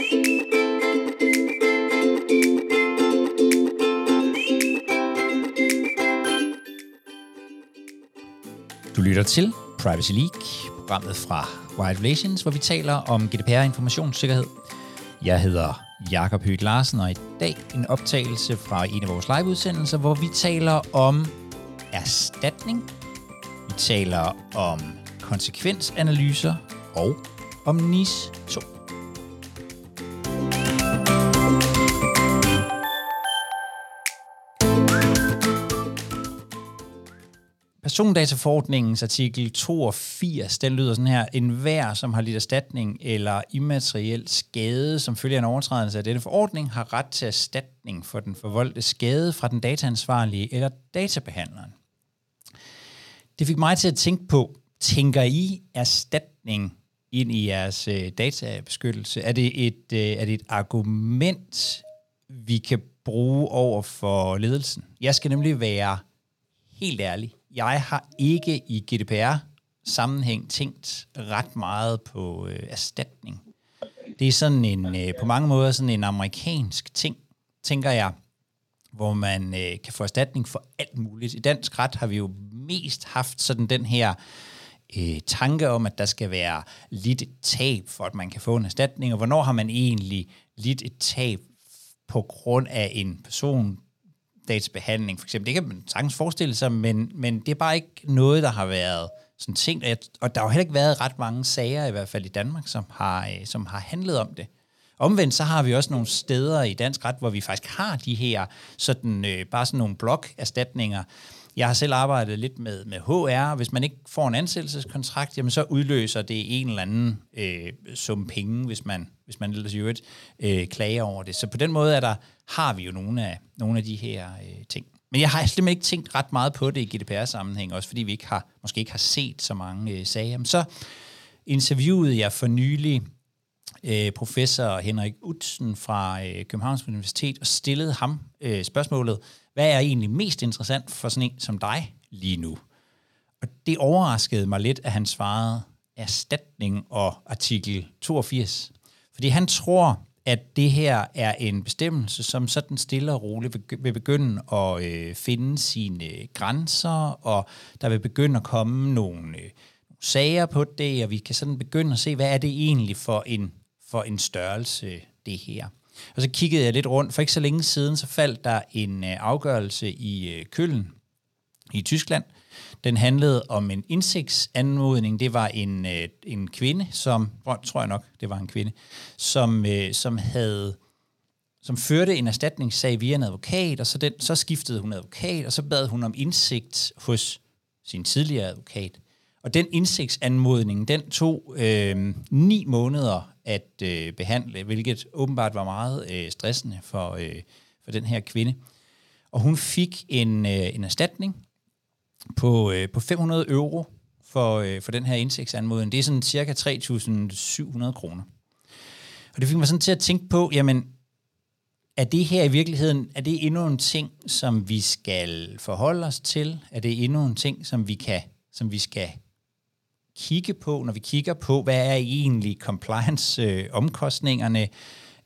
Du lytter til Privacy League, programmet fra Wired Relations, hvor vi taler om GDPR informationssikkerhed. Jeg hedder Jakob Høgh Larsen, og i dag en optagelse fra en af vores liveudsendelser, hvor vi taler om erstatning, vi taler om konsekvensanalyser og om NIS 2. Persondataforordningens artikel 82, den lyder sådan her. En hver, som har lidt erstatning eller immateriel skade, som følger en overtrædelse af denne forordning, har ret til erstatning for den forvoldte skade fra den dataansvarlige eller databehandleren. Det fik mig til at tænke på, tænker I erstatning ind i jeres øh, databeskyttelse? Er det, et, øh, er det et argument, vi kan bruge over for ledelsen? Jeg skal nemlig være helt ærlig jeg har ikke i GDPR-sammenhæng tænkt ret meget på øh, erstatning. Det er sådan en, øh, på mange måder sådan en amerikansk ting, tænker jeg, hvor man øh, kan få erstatning for alt muligt. I dansk ret har vi jo mest haft sådan den her øh, tanke om, at der skal være lidt et tab, for at man kan få en erstatning, og hvornår har man egentlig lidt et tab på grund af en person, databehandling for eksempel. Det kan man sagtens forestille sig, men, men det er bare ikke noget, der har været sådan ting, og, og der har jo heller ikke været ret mange sager, i hvert fald i Danmark, som har, øh, som har handlet om det. Omvendt så har vi også nogle steder i dansk ret, hvor vi faktisk har de her sådan, øh, bare sådan nogle blokerstatninger. Jeg har selv arbejdet lidt med, med HR. Hvis man ikke får en ansættelseskontrakt, jamen så udløser det en eller anden øh, sum penge, hvis man, hvis man ellers jo øh, klager over det. Så på den måde er der, har vi jo nogle af, nogle af de her øh, ting. Men jeg har simpelthen ikke tænkt ret meget på det i GDPR-sammenhæng, også fordi vi ikke har, måske ikke har set så mange øh, sager. Men så interviewede jeg for nylig øh, professor Henrik Utsen fra øh, Københavns Universitet og stillede ham øh, spørgsmålet, hvad er egentlig mest interessant for sådan en som dig lige nu? Og det overraskede mig lidt, at han svarede erstatning og artikel 82. Fordi han tror, at det her er en bestemmelse, som sådan stille og roligt vil begynde at øh, finde sine øh, grænser, og der vil begynde at komme nogle øh, sager på det, og vi kan sådan begynde at se, hvad er det egentlig for en, for en størrelse, det her. Og så kiggede jeg lidt rundt. For ikke så længe siden, så faldt der en øh, afgørelse i øh, Køln i Tyskland, den handlede om en indsigtsanmodning. Det var en, øh, en kvinde, som, tror jeg nok, det var en kvinde, som, øh, som havde som førte en erstatningssag via en advokat, og så, den, så skiftede hun advokat, og så bad hun om indsigt hos sin tidligere advokat. Og den indsigtsanmodning, den tog øh, ni måneder at øh, behandle, hvilket åbenbart var meget øh, stressende for, øh, for den her kvinde. Og hun fik en, øh, en erstatning på, øh, på 500 euro for, øh, for den her indsigtsanmodning. Det er sådan cirka 3.700 kroner. Og det fik mig sådan til at tænke på, jamen, er det her i virkeligheden, er det endnu en ting, som vi skal forholde os til? Er det endnu en ting, som vi, kan, som vi skal kigge på, når vi kigger på, hvad er egentlig compliance-omkostningerne?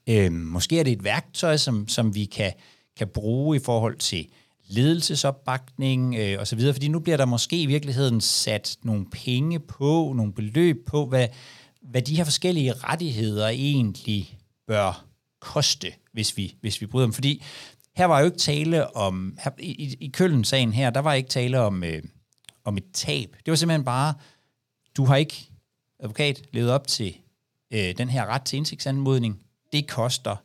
Øh, måske er det et værktøj, som, som vi kan, kan bruge i forhold til ledelsesopbakning øh, osv., fordi nu bliver der måske i virkeligheden sat nogle penge på, nogle beløb på, hvad, hvad de her forskellige rettigheder egentlig bør koste, hvis vi, hvis vi bryder dem. Fordi her var jo ikke tale om, her, i, i Køllen-sagen her, der var ikke tale om, øh, om et tab. Det var simpelthen bare, du har ikke, advokat, levet op til øh, den her ret til indsigtsanmodning. Det koster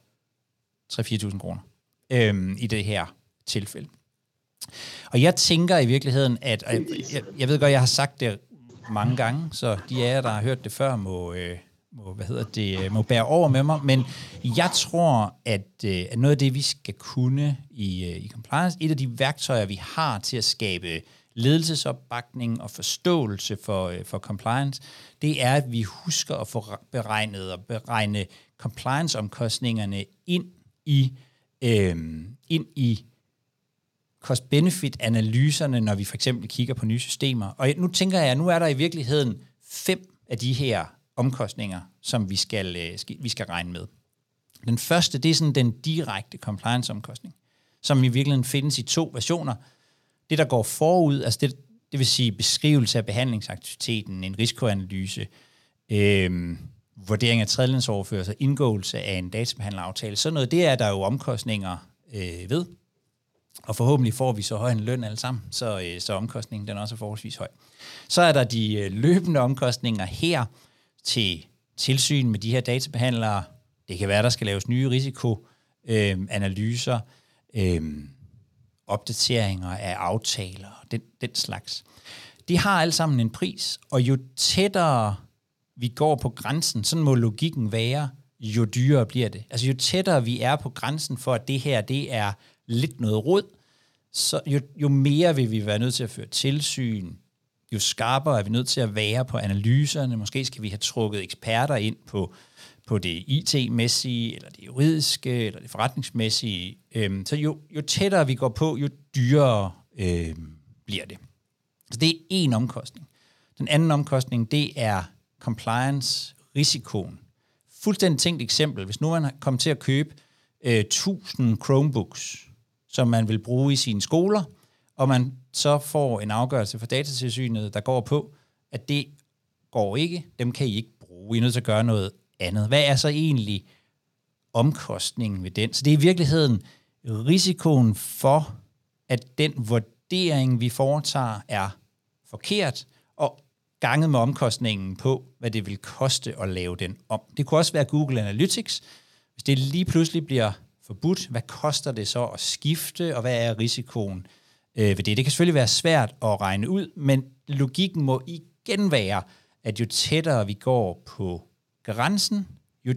3-4.000 kroner øh, i det her tilfælde. Og jeg tænker i virkeligheden, at jeg, jeg, jeg ved godt, jeg har sagt det mange gange, så de af jer, der har hørt det før, må, øh, må, hvad hedder det, øh, må bære over med mig, men jeg tror, at, øh, at noget af det, vi skal kunne i, øh, i compliance, et af de værktøjer, vi har til at skabe ledelsesopbakning og forståelse for, for compliance, det er, at vi husker at få beregnet og beregne compliance-omkostningerne ind i, øh, ind i cost-benefit-analyserne, når vi for eksempel kigger på nye systemer. Og nu tænker jeg, at nu er der i virkeligheden fem af de her omkostninger, som vi skal, øh, vi skal regne med. Den første, det er sådan den direkte compliance-omkostning, som i virkeligheden findes i to versioner. Det, der går forud, altså det, det vil sige beskrivelse af behandlingsaktiviteten, en risikoanalyse, øh, vurdering af tredjelandsoverførsel, indgåelse af en databehandleraftale, sådan noget, det er der jo omkostninger øh, ved. Og forhåbentlig får vi så høj en løn alle sammen, så, øh, så omkostningen den også er forholdsvis høj. Så er der de øh, løbende omkostninger her til tilsyn med de her databehandlere. Det kan være, der skal laves nye risikoanalyser, øhm, øh, øh, opdateringer af aftaler, den, den slags. De har alle sammen en pris, og jo tættere vi går på grænsen, sådan må logikken være, jo dyrere bliver det. Altså jo tættere vi er på grænsen for, at det her det er lidt noget rod, så jo, jo mere vil vi være nødt til at føre tilsyn, jo skarpere er vi nødt til at være på analyserne. Måske skal vi have trukket eksperter ind på, på det IT-mæssige, eller det juridiske, eller det forretningsmæssige. Øhm, så jo, jo tættere vi går på, jo dyrere øhm, bliver det. Så det er en omkostning. Den anden omkostning, det er compliance-risikoen. Fuldstændig tænkt eksempel. Hvis nu man kommer til at købe øh, 1000 Chromebooks, som man vil bruge i sine skoler, og man så får en afgørelse fra datatilsynet, der går på, at det går ikke, dem kan I ikke bruge, I er nødt til at gøre noget andet. Hvad er så egentlig omkostningen ved den? Så det er i virkeligheden risikoen for, at den vurdering, vi foretager, er forkert, og ganget med omkostningen på, hvad det vil koste at lave den om. Det kunne også være Google Analytics. Hvis det lige pludselig bliver forbudt, hvad koster det så at skifte, og hvad er risikoen øh, ved det? Det kan selvfølgelig være svært at regne ud, men logikken må igen være, at jo tættere vi går på grænsen, jo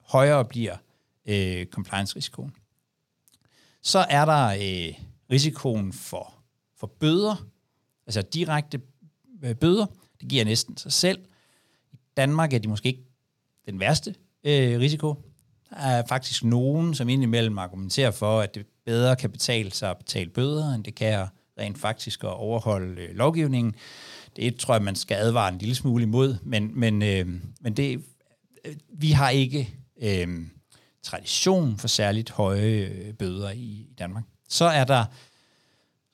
højere bliver øh, compliance-risikoen. Så er der øh, risikoen for, for bøder, altså direkte øh, bøder. Det giver næsten sig selv. I Danmark er de måske ikke den værste øh, risiko. Er faktisk nogen, som indimellem argumenterer for, at det bedre kan betale sig at betale bøder, end det kan rent faktisk at overholde øh, lovgivningen. Det tror jeg, man skal advare en lille smule imod, men, men, øh, men det, øh, vi har ikke øh, tradition for særligt høje øh, bøder i, i Danmark. Så er der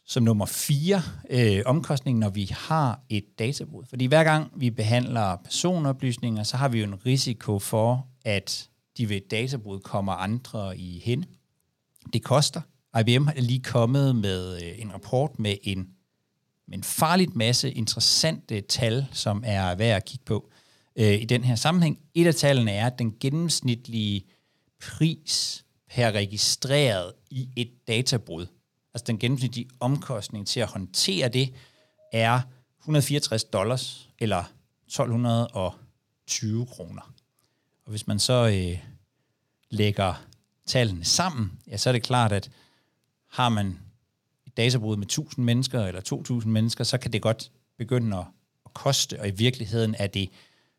som nummer fire øh, omkostningen, når vi har et databrud. Fordi hver gang vi behandler personoplysninger, så har vi jo en risiko for, at de ved et databrud kommer andre i hen. Det koster. IBM er lige kommet med øh, en rapport med en, med en farligt masse interessante tal, som er værd at kigge på øh, i den her sammenhæng. Et af tallene er, at den gennemsnitlige pris per registreret i et databrud altså den gennemsnitlige omkostning til at håndtere det, er 164 dollars, eller 1220 kroner. Og hvis man så øh, lægger tallene sammen, ja, så er det klart, at har man et databrud med 1000 mennesker eller 2000 mennesker, så kan det godt begynde at, at koste, og i virkeligheden er det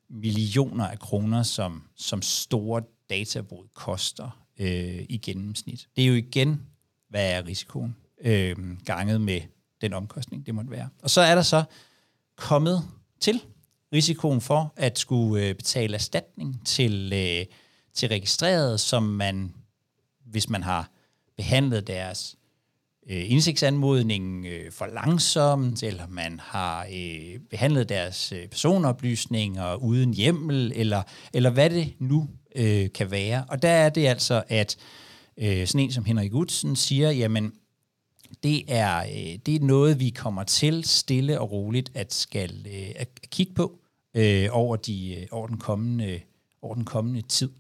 millioner af kroner, som, som store databrud koster øh, i gennemsnit. Det er jo igen, hvad er risikoen? øh, ganget med den omkostning, det måtte være. Og så er der så kommet til risikoen for at skulle øh, betale erstatning til, øh, til registreret, som man, hvis man har behandlet deres øh, indsigtsanmodning øh, for langsomt, eller man har øh, behandlet deres øh, personoplysninger uden hjemmel, eller, eller hvad det nu øh, kan være. Og der er det altså, at øh, sådan en som Henrik Utsen siger, jamen det er, øh, det er noget, vi kommer til stille og roligt at skal øh, at kigge på øh, over, de, øh, over, den kommende, øh, over den kommende tid.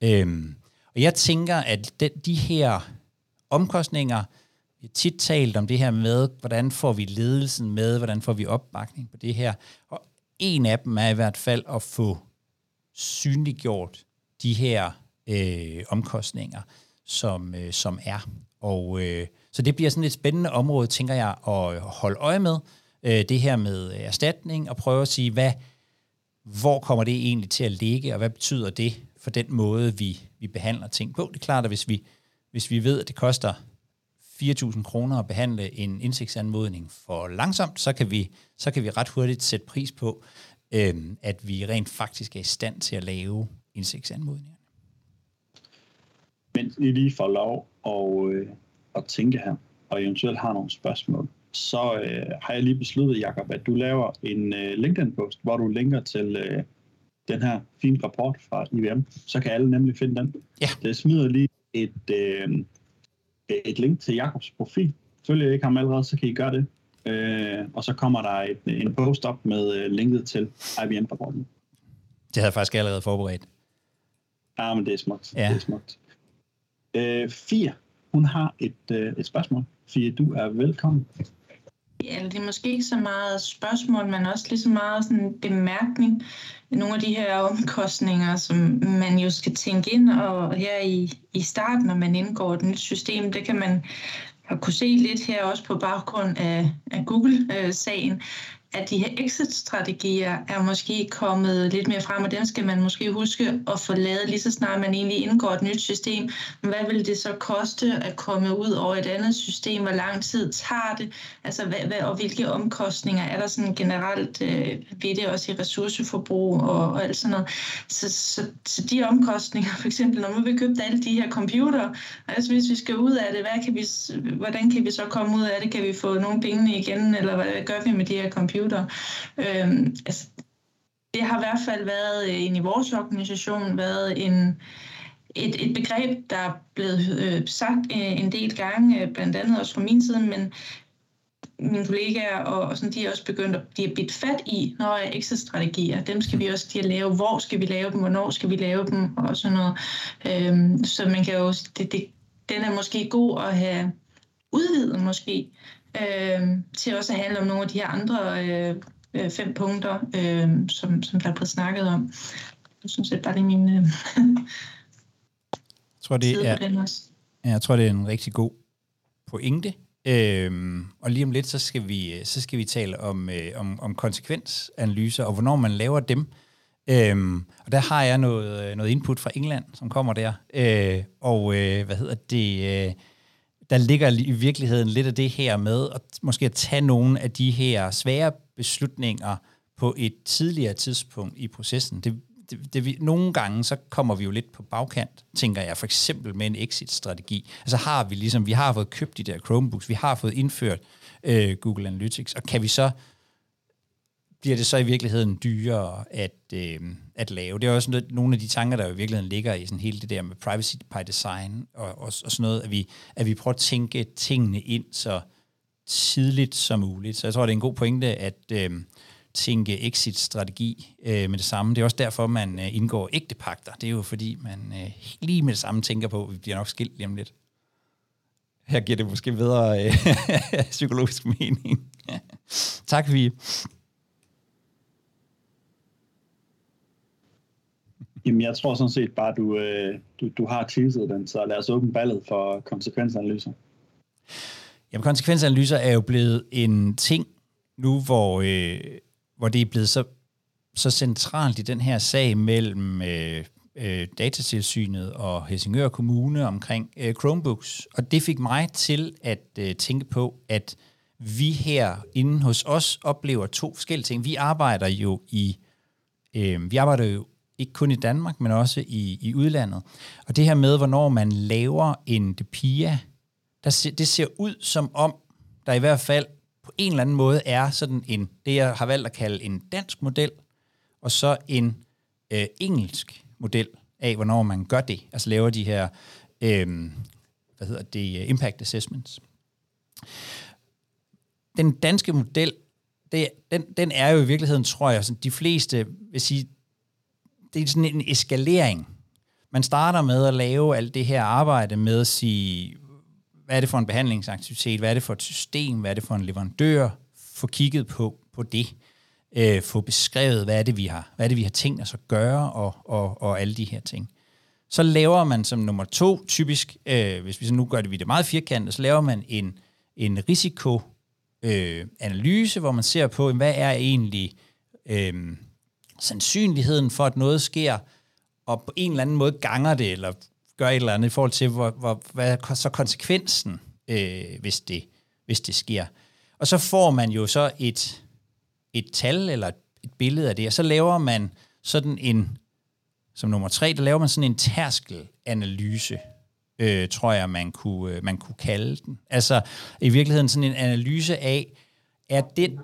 Øhm, og jeg tænker, at den, de her omkostninger, vi har tit talt om det her med, hvordan får vi ledelsen med, hvordan får vi opbakning på det her. Og en af dem er i hvert fald at få synliggjort de her øh, omkostninger, som, øh, som er. Og øh, så det bliver sådan et spændende område, tænker jeg, at holde øje med. Øh, det her med øh, erstatning, og prøve at sige, hvad, hvor kommer det egentlig til at ligge, og hvad betyder det for den måde, vi, vi behandler ting på. Det er klart, at hvis vi, hvis vi ved, at det koster 4.000 kroner at behandle en indsigtsanmodning for langsomt, så kan vi, så kan vi ret hurtigt sætte pris på, øh, at vi rent faktisk er i stand til at lave indsigtsanmodninger mens I lige får lov at, øh, at tænke her, og eventuelt har nogle spørgsmål, så øh, har jeg lige besluttet, Jacob, at du laver en øh, LinkedIn-post, hvor du linker til øh, den her fine rapport fra IBM. Så kan alle nemlig finde den. Ja. Det smider lige et, øh, et link til Jakobs profil. Følger I ikke ham allerede, så kan I gøre det. Øh, og så kommer der et, en post op med øh, linket til IBM-rapporten. Det havde jeg faktisk allerede forberedt. Ja, men det er smukt. Ja. Det er smukt. Øh, Fie, hun har et, øh, et spørgsmål. Fie, du er velkommen. Ja, det er måske ikke så meget spørgsmål, men også lige så meget sådan en bemærkning. Nogle af de her omkostninger, som man jo skal tænke ind, og her i, i starten, når man indgår et nyt system, det kan man har kunne se lidt her også på baggrund af, af Google-sagen, at de her exit-strategier er måske kommet lidt mere frem, og dem skal man måske huske at få lavet lige så snart man egentlig indgår et nyt system. Hvad vil det så koste at komme ud over et andet system? Hvor lang tid tager det? Altså, hvad, hvad, og hvilke omkostninger er der sådan generelt øh, ved det, også i ressourceforbrug og, og alt sådan noget? Så, så, så de omkostninger, for eksempel, når man vi købe alle de her computer, altså hvis vi skal ud af det, hvad kan vi, hvordan kan vi så komme ud af det? Kan vi få nogle penge igen, eller hvad gør vi med de her computer? Øhm, altså, det har i hvert fald været øh, en i vores organisation været en, et, et begreb, der er blevet øh, sagt øh, en del gange, øh, blandt andet også fra min side, men mine kollegaer og, og sådan, de er også begyndt at blive bidt fat i, når er exit-strategier. Dem skal vi også de lave. Hvor skal vi lave dem? Hvornår skal vi lave dem? Og sådan noget. Øhm, så man kan jo, det, det, den er måske god at have udvidet måske, øh, til også at handle om nogle af de her andre øh, øh, fem punkter, øh, som, som der er blevet snakket om. Jeg synes, det er bare lige min øh, jeg tror, det er, jeg tror, det er en rigtig god pointe. Øhm, og lige om lidt, så skal vi, så skal vi tale om, øh, om, om konsekvensanalyser, og hvornår man laver dem. Øhm, og der har jeg noget, noget input fra England, som kommer der. Øh, og øh, hvad hedder det... Øh, der ligger i virkeligheden lidt af det her med at måske at tage nogle af de her svære beslutninger på et tidligere tidspunkt i processen. Det, det, det, vi, nogle gange så kommer vi jo lidt på bagkant, tænker jeg, for eksempel med en exit-strategi. Altså har vi ligesom, vi har fået købt de der Chromebooks, vi har fået indført øh, Google Analytics, og kan vi så bliver det så i virkeligheden dyrere at, øh, at lave. Det er også nogle af de tanker, der jo i virkeligheden ligger i sådan hele det der med privacy by design og, og, og sådan noget, at vi, at vi prøver at tænke tingene ind så tidligt som muligt. Så jeg tror, det er en god pointe at øh, tænke exit-strategi øh, med det samme. Det er også derfor, man øh, indgår ægte pakter. Det er jo fordi, man øh, lige med det samme tænker på, at vi bliver nok skilt lige om lidt. Her giver det måske bedre øh, psykologisk mening. tak, vi. Jamen, jeg tror sådan set bare, du, øh, du, du har teaset den, så lad os åbne ballet for konsekvensanalyser. Jamen, konsekvensanalyser er jo blevet en ting nu, hvor, øh, hvor det er blevet så, så centralt i den her sag mellem øh, øh, datatilsynet og Helsingør Kommune omkring øh, Chromebooks. Og det fik mig til at øh, tænke på, at vi her inde hos os oplever to forskellige ting. Vi arbejder jo i øh, vi arbejder jo ikke kun i Danmark, men også i, i udlandet. Og det her med, hvornår man laver en depia, der se, det ser ud som om, der i hvert fald på en eller anden måde er sådan en, det jeg har valgt at kalde en dansk model, og så en øh, engelsk model af, hvornår man gør det. Altså laver de her, øh, hvad hedder det, øh, impact assessments. Den danske model, det, den, den er jo i virkeligheden, tror jeg, sådan de fleste vil sige, det er sådan en eskalering. Man starter med at lave alt det her arbejde med at sige, hvad er det for en behandlingsaktivitet, hvad er det for et system, hvad er det for en leverandør, få kigget på, på det, øh, få beskrevet, hvad er det, vi har, hvad er det, vi har tænkt os at gøre, og, og, og alle de her ting. Så laver man som nummer to, typisk, øh, hvis vi så nu gør det, vi det meget firkantet, så laver man en, en risikoanalyse, øh, hvor man ser på, hvad er egentlig øh, sandsynligheden for, at noget sker, og på en eller anden måde ganger det, eller gør et eller andet i forhold til, hvor, hvor, hvad er så konsekvensen, øh, hvis, det, hvis det sker. Og så får man jo så et, et tal eller et billede af det, og så laver man sådan en, som nummer tre, der laver man sådan en tærskelanalyse. øh, tror jeg, man kunne, øh, man kunne kalde den. Altså i virkeligheden sådan en analyse af, er den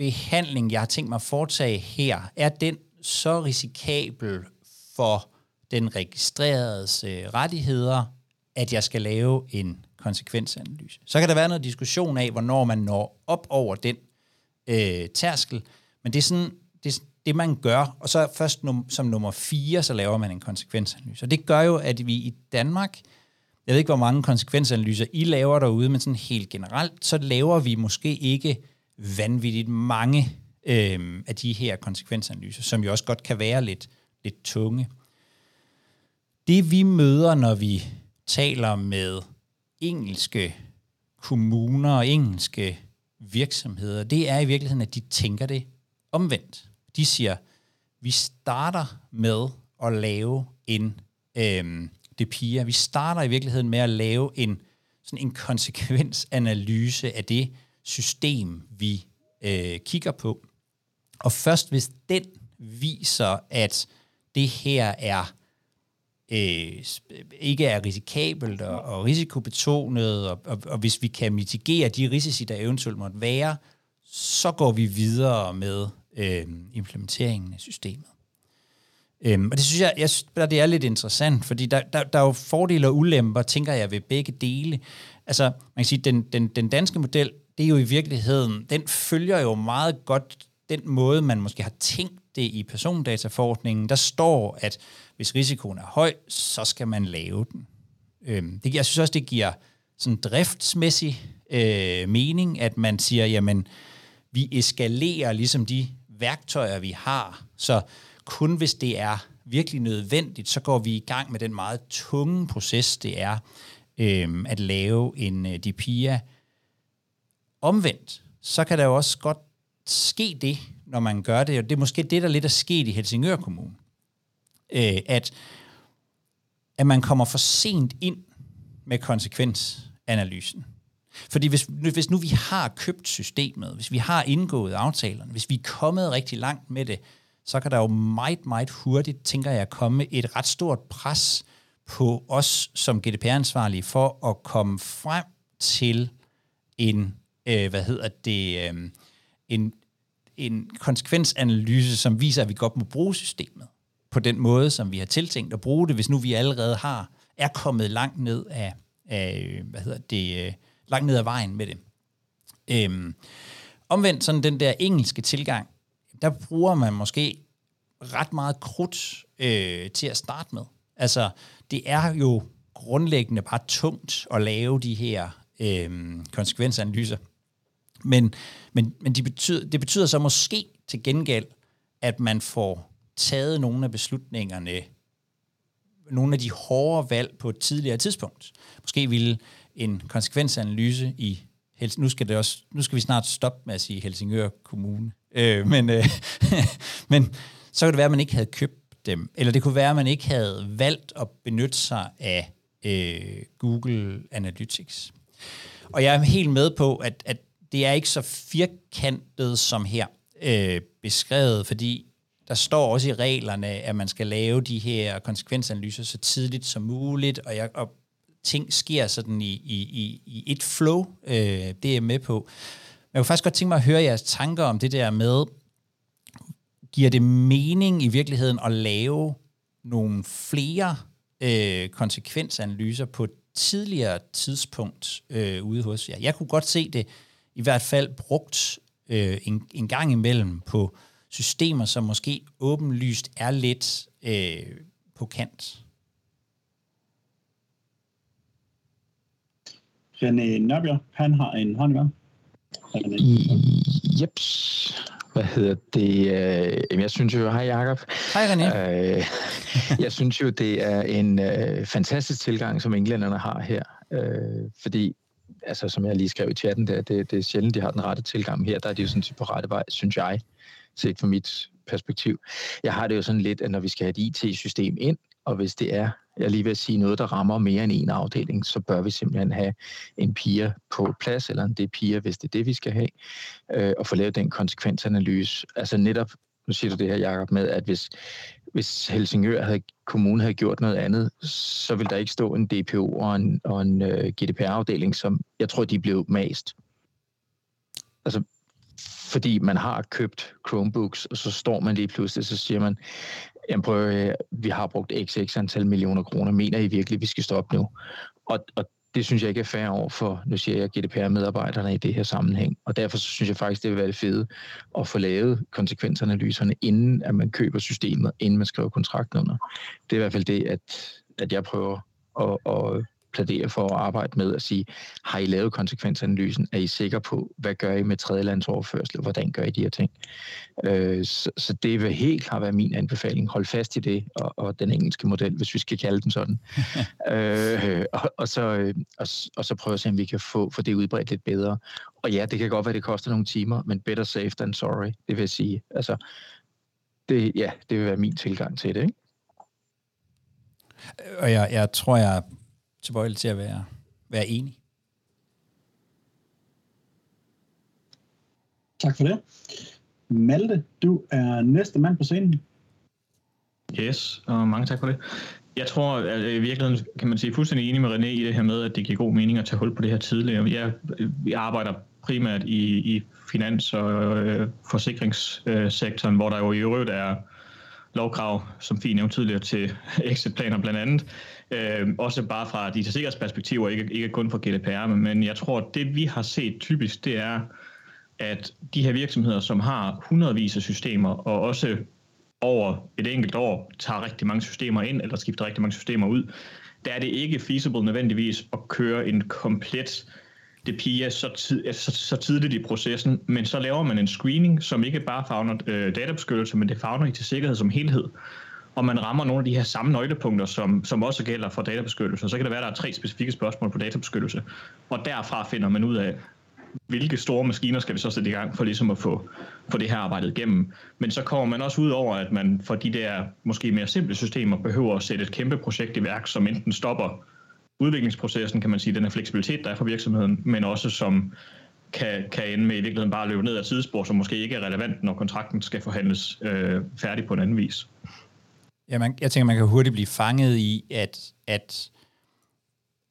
behandling, jeg har tænkt mig at foretage her, er den så risikabel for den registreredes øh, rettigheder, at jeg skal lave en konsekvensanalyse. Så kan der være noget diskussion af, hvornår man når op over den øh, tærskel, men det er sådan, det, er det man gør, og så først num, som nummer fire, så laver man en konsekvensanalyse. Og det gør jo, at vi i Danmark, jeg ved ikke, hvor mange konsekvensanalyser I laver derude, men sådan helt generelt, så laver vi måske ikke vanvittigt mange øh, af de her konsekvensanalyser, som jo også godt kan være lidt, lidt tunge. Det vi møder, når vi taler med engelske kommuner og engelske virksomheder, det er i virkeligheden, at de tænker det omvendt. De siger, vi starter med at lave en øh, det piger. Vi starter i virkeligheden med at lave en, sådan en konsekvensanalyse af det system, vi øh, kigger på. Og først hvis den viser, at det her er øh, ikke er risikabelt og, og risikobetonet, og, og, og hvis vi kan mitigere de risici, der eventuelt måtte være, så går vi videre med øh, implementeringen af systemet. Øhm, og det synes jeg, jeg synes, det er lidt interessant, fordi der, der, der er jo fordele og ulemper, tænker jeg, ved begge dele. Altså, man kan sige, den, den, den danske model, det er jo i virkeligheden, den følger jo meget godt den måde, man måske har tænkt det i persondataforordningen. Der står, at hvis risikoen er høj, så skal man lave den. Øhm, det, jeg synes også, det giver sådan driftsmæssig øh, mening, at man siger, jamen, vi eskalerer ligesom de værktøjer, vi har, så kun hvis det er virkelig nødvendigt, så går vi i gang med den meget tunge proces, det er øh, at lave en øh, DPIA. Omvendt, så kan der jo også godt ske det, når man gør det, og det er måske det, der lidt er sket i Helsingør Kommune, øh, at, at man kommer for sent ind med konsekvensanalysen. Fordi hvis, hvis nu vi har købt systemet, hvis vi har indgået aftalerne, hvis vi er kommet rigtig langt med det, så kan der jo meget, meget hurtigt, tænker jeg, komme et ret stort pres på os som GDPR-ansvarlige for at komme frem til en, øh, hvad hedder det, øh, en, en konsekvensanalyse, som viser, at vi godt må bruge systemet på den måde, som vi har tiltænkt at bruge det, hvis nu vi allerede har er kommet langt ned af, af hvad hedder det, øh, langt ned ad vejen med det. Øhm, omvendt sådan den der engelske tilgang, der bruger man måske ret meget krudt øh, til at starte med. Altså, det er jo grundlæggende bare tungt at lave de her øh, konsekvensanalyser. Men, men, men de betyder, det betyder så måske til gengæld, at man får taget nogle af beslutningerne, nogle af de hårde valg på et tidligere tidspunkt. Måske ville en konsekvensanalyse i nu skal, det også, nu skal vi snart stoppe med at sige Helsingør Kommune. Øh, men, øh, men så kan det være, at man ikke havde købt dem. Eller det kunne være, at man ikke havde valgt at benytte sig af øh, Google Analytics. Og jeg er helt med på, at, at det er ikke så firkantet som her øh, beskrevet, fordi der står også i reglerne, at man skal lave de her konsekvensanalyser så tidligt som muligt, og, jeg, og ting sker sådan i, i, i, i et flow, øh, det er jeg med på. Men Jeg kunne faktisk godt tænke mig at høre jeres tanker om det der med, giver det mening i virkeligheden at lave nogle flere øh, konsekvensanalyser på et tidligere tidspunkt øh, ude hos jer? Jeg kunne godt se det i hvert fald brugt øh, en, en gang imellem på systemer, som måske åbenlyst er lidt øh, på kant. René Nørbjerg, han har en hånd i Jeps. Hvad hedder det? Øh, jeg synes jo, hej Jacob. Hej René. Øh, jeg synes jo, det er en øh, fantastisk tilgang, som englænderne har her. Øh, fordi, altså som jeg lige skrev i chatten, der, det, det er sjældent, de har den rette tilgang her. Der er de jo sådan set på rette vej, synes jeg, set fra mit perspektiv. Jeg har det jo sådan lidt, at når vi skal have et IT-system ind, og hvis det er, jeg lige vil sige noget, der rammer mere end en afdeling, så bør vi simpelthen have en piger på plads, eller en det piger, hvis det er det, vi skal have, øh, og få lavet den konsekvensanalyse. Altså netop nu siger du det her, Jacob, med, at hvis, hvis Helsingør havde, kommune havde gjort noget andet, så ville der ikke stå en DPO og en, og en øh, uh, GDPR-afdeling, som jeg tror, de blev mast. Altså, fordi man har købt Chromebooks, og så står man lige pludselig, så siger man, jamen prøv, vi har brugt xx antal millioner kroner, mener I virkelig, vi skal stoppe nu? Og, og det synes jeg ikke er fair over for, nu siger jeg, GDPR-medarbejderne i det her sammenhæng. Og derfor så synes jeg faktisk, det vil være det fede at få lavet konsekvensanalyserne, inden at man køber systemet, inden man skriver kontrakten under. Det er i hvert fald det, at, at jeg prøver at, at plædere for at arbejde med at sige, har I lavet konsekvensanalysen? Er I sikre på, hvad gør I med tredjelandsoverførsel? Hvordan gør I de her ting? Øh, så, så det vil helt klart være min anbefaling. Hold fast i det, og, og den engelske model, hvis vi skal kalde den sådan. øh, og, og, så, øh, og, og så prøve at se, om vi kan få, få det udbredt lidt bedre. Og ja, det kan godt være, det koster nogle timer, men better safe than sorry, det vil jeg sige. Altså, det, ja, det vil være min tilgang til det, ikke? Og jeg, jeg tror, jeg tilbøjelig til at være, være enig. Tak for det. Malte, du er næste mand på scenen. Yes, og mange tak for det. Jeg tror, at i virkeligheden kan man sige fuldstændig enig med René i det her med, at det giver god mening at tage hul på det her tidligere. Jeg, jeg arbejder primært i, i finans- og øh, forsikringssektoren, hvor der jo i øvrigt er lovkrav, som fint nævnt tidligere, til exitplaner blandt andet. Øh, også bare fra de sikkerhedsperspektiver, ikke, ikke kun fra GDPR, men jeg tror, at det vi har set typisk, det er, at de her virksomheder, som har hundredvis af systemer, og også over et enkelt år tager rigtig mange systemer ind, eller skifter rigtig mange systemer ud, der er det ikke feasible nødvendigvis at køre en komplet DPIA så, tid, så, så tidligt i processen, men så laver man en screening, som ikke bare fagner øh, databeskyttelse, men det fagner i til sikkerhed som helhed og man rammer nogle af de her samme nøglepunkter, som, som også gælder for databeskyttelse. Så kan det være, at der er tre specifikke spørgsmål på databeskyttelse, og derfra finder man ud af, hvilke store maskiner skal vi så sætte i gang for ligesom at få, få det her arbejdet igennem. Men så kommer man også ud over, at man for de der måske mere simple systemer behøver at sætte et kæmpe projekt i værk, som enten stopper udviklingsprocessen, kan man sige, den her fleksibilitet, der er for virksomheden, men også som kan, kan ende med i virkeligheden bare at løbe ned ad sidespor, som måske ikke er relevant, når kontrakten skal forhandles øh, færdig på en anden vis. Ja, man, jeg tænker, man kan hurtigt blive fanget i, at, at,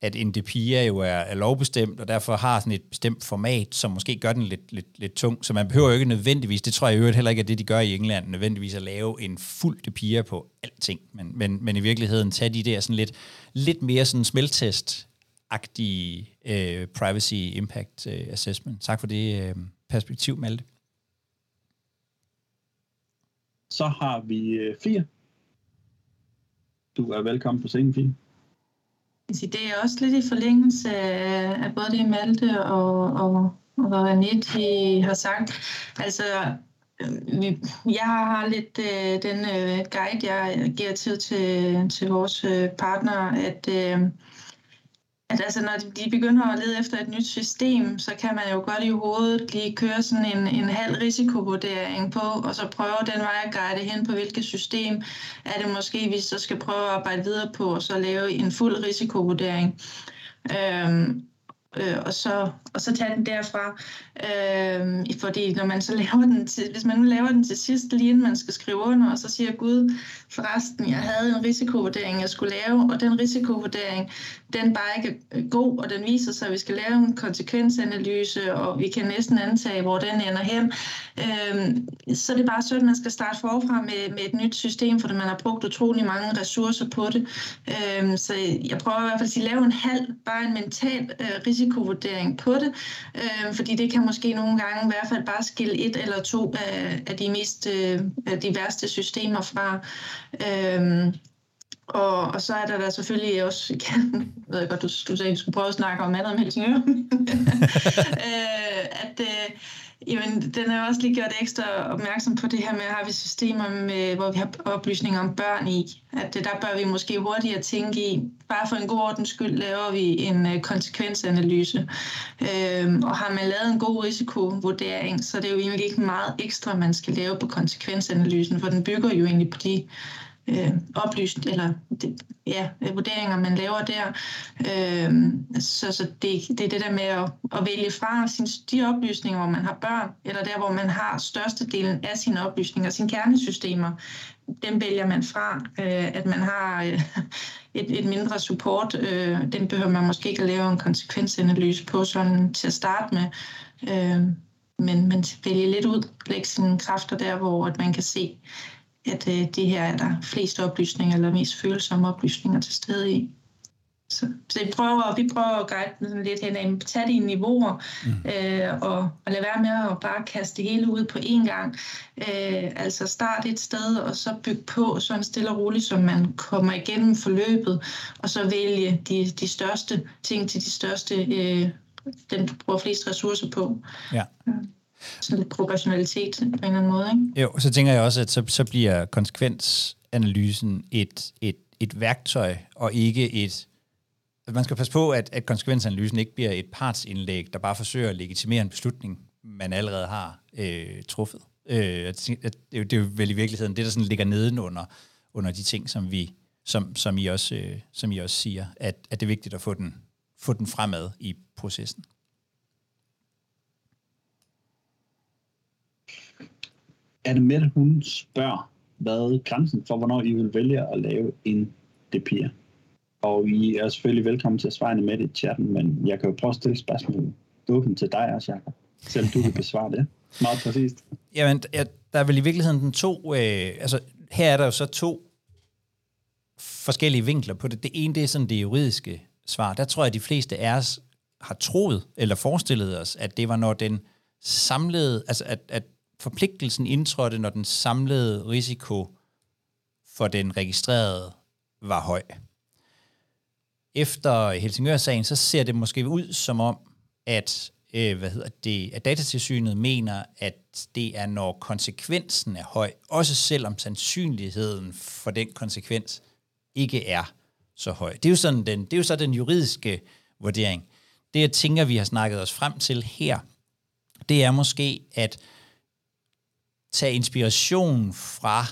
at en DPIA jo er, er lovbestemt, og derfor har sådan et bestemt format, som måske gør den lidt, lidt, lidt tung. Så man behøver jo ikke nødvendigvis, det tror jeg i øvrigt heller ikke, at det de gør i England, nødvendigvis at lave en fuld DPIA på alting, men, men, men i virkeligheden tage de der sådan lidt, lidt mere sådan smeltest-agtige øh, privacy impact øh, assessment. Tak for det øh, perspektiv, Malte. Så har vi øh, fire du er velkommen på scenen, Fie. Det er også lidt i forlængelse af både det Malte og, og, og Anette har sagt. Altså, øh, jeg har lidt øh, den øh, guide, jeg giver tid til, til vores øh, at øh, at altså, når de begynder at lede efter et nyt system, så kan man jo godt i hovedet lige køre sådan en, en halv risikovurdering på, og så prøve den vej at guide hen på, hvilket system er det måske, vi så skal prøve at arbejde videre på, og så lave en fuld risikovurdering. Øhm, øh, og, så, og så tage den derfra. Øh, fordi når man så laver den til, hvis man nu laver den til sidst, lige inden man skal skrive under, og så siger Gud, forresten, jeg havde en risikovurdering, jeg skulle lave, og den risikovurdering, den bare ikke er god, og den viser sig, at vi skal lave en konsekvensanalyse, og vi kan næsten antage, hvor den ender hen. Øh, så det er bare sådan, at man skal starte forfra med, med et nyt system, fordi man har brugt utrolig mange ressourcer på det. Øh, så jeg prøver i hvert fald at sige, lave en halv, bare en mental øh, risikovurdering på det, øh, fordi det kan måske nogle gange i hvert fald bare skille et eller to af, af de mest øh, de værste systemer fra. Øh, og, og så er der der selvfølgelig også, igen, ved jeg godt, du, du sagde, at du skulle prøve at snakke om andet om Helsingør, øh, at øh, Jamen, den er også lige gjort ekstra opmærksom på det her med, at har vi systemer, med, hvor vi har oplysninger om børn i. At det, der bør vi måske hurtigere tænke i, bare for en god ordens skyld laver vi en øh, konsekvensanalyse. Øhm, og har man lavet en god risikovurdering, så det er jo egentlig ikke meget ekstra, man skal lave på konsekvensanalysen, for den bygger jo egentlig på de øh, oplyst, eller det, ja, vurderinger, man laver der. Øh, så så det, det er det der med at, at vælge fra sin, de oplysninger, hvor man har børn, eller der, hvor man har størstedelen af sine oplysninger, sine kernesystemer, dem vælger man fra. Øh, at man har øh, et, et mindre support, øh, den behøver man måske ikke at lave en konsekvensanalyse på sådan til at starte med. Øh, men, man vælger lidt ud, lægge sine kræfter der, hvor at man kan se, at øh, det her er der flest oplysninger eller mest følsomme oplysninger til stede i. Så, så vi, prøver, vi prøver at guide sådan lidt hen ad tage de niveauer, mm. øh, og, og lade være med at bare kaste det hele ud på én gang. Øh, altså starte et sted, og så bygge på sådan stille og roligt, så man kommer igennem forløbet, og så vælge de, de største ting til de største, øh, den du bruger flest ressourcer på. Ja. Sådan lidt proportionalitet på en eller anden måde, ikke? Jo, så tænker jeg også, at så, så bliver konsekvensanalysen et, et, et værktøj, og ikke et man skal passe på, at, at konsekvensanalysen ikke bliver et partsindlæg, der bare forsøger at legitimere en beslutning, man allerede har øh, truffet. Øh, at, at det, er det er jo vel i virkeligheden det, der sådan ligger nedenunder under de ting, som vi som, som, I, også, øh, som I også siger, at, at det er vigtigt at få den, få den fremad i processen. Anne Mette, hun spørger, hvad grænsen for, hvornår I vil vælge at lave en DPIA? Og I er selvfølgelig velkommen til at svare med det i chatten, men jeg kan jo prøve at stille spørgsmål åbent til dig også, Jacob. Selv du kan besvare det. Meget præcist. Jamen, der er vel i virkeligheden den to... Øh, altså, her er der jo så to forskellige vinkler på det. Det ene, det er sådan det juridiske svar. Der tror jeg, at de fleste af os har troet eller forestillet os, at det var, når den samlede... Altså, at, at forpligtelsen indtrådte, når den samlede risiko for den registrerede var høj efter Helsingør-sagen, så ser det måske ud som om, at, øh, hvad hedder det, at datatilsynet mener, at det er, når konsekvensen er høj, også selvom sandsynligheden for den konsekvens ikke er så høj. Det er jo, sådan den, det er jo så den juridiske vurdering. Det, jeg tænker, vi har snakket os frem til her, det er måske at tage inspiration fra,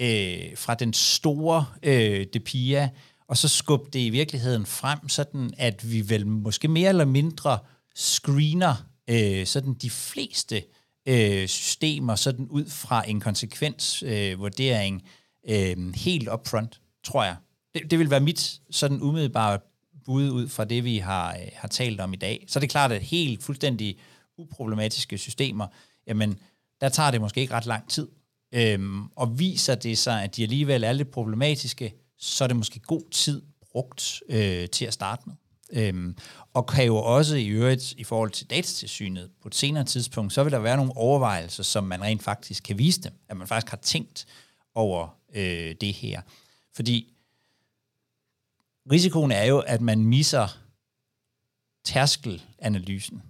øh, fra den store øh, Depia, og så skubbe det i virkeligheden frem, sådan at vi vel måske mere eller mindre screener øh, sådan de fleste øh, systemer sådan ud fra en konsekvensvurdering øh, øh, helt upfront, tror jeg. Det, det vil være mit sådan umiddelbare bud ud fra det, vi har, øh, har talt om i dag. Så det er klart, at helt fuldstændig uproblematiske systemer, jamen der tager det måske ikke ret lang tid. Øhm, og viser det sig, at de alligevel er lidt problematiske, så er det måske god tid brugt øh, til at starte med. Øhm, og kan jo også i øvrigt i forhold til datatilsynet på et senere tidspunkt, så vil der være nogle overvejelser, som man rent faktisk kan vise dem, at man faktisk har tænkt over øh, det her. Fordi risikoen er jo, at man misser tærskelanalysen.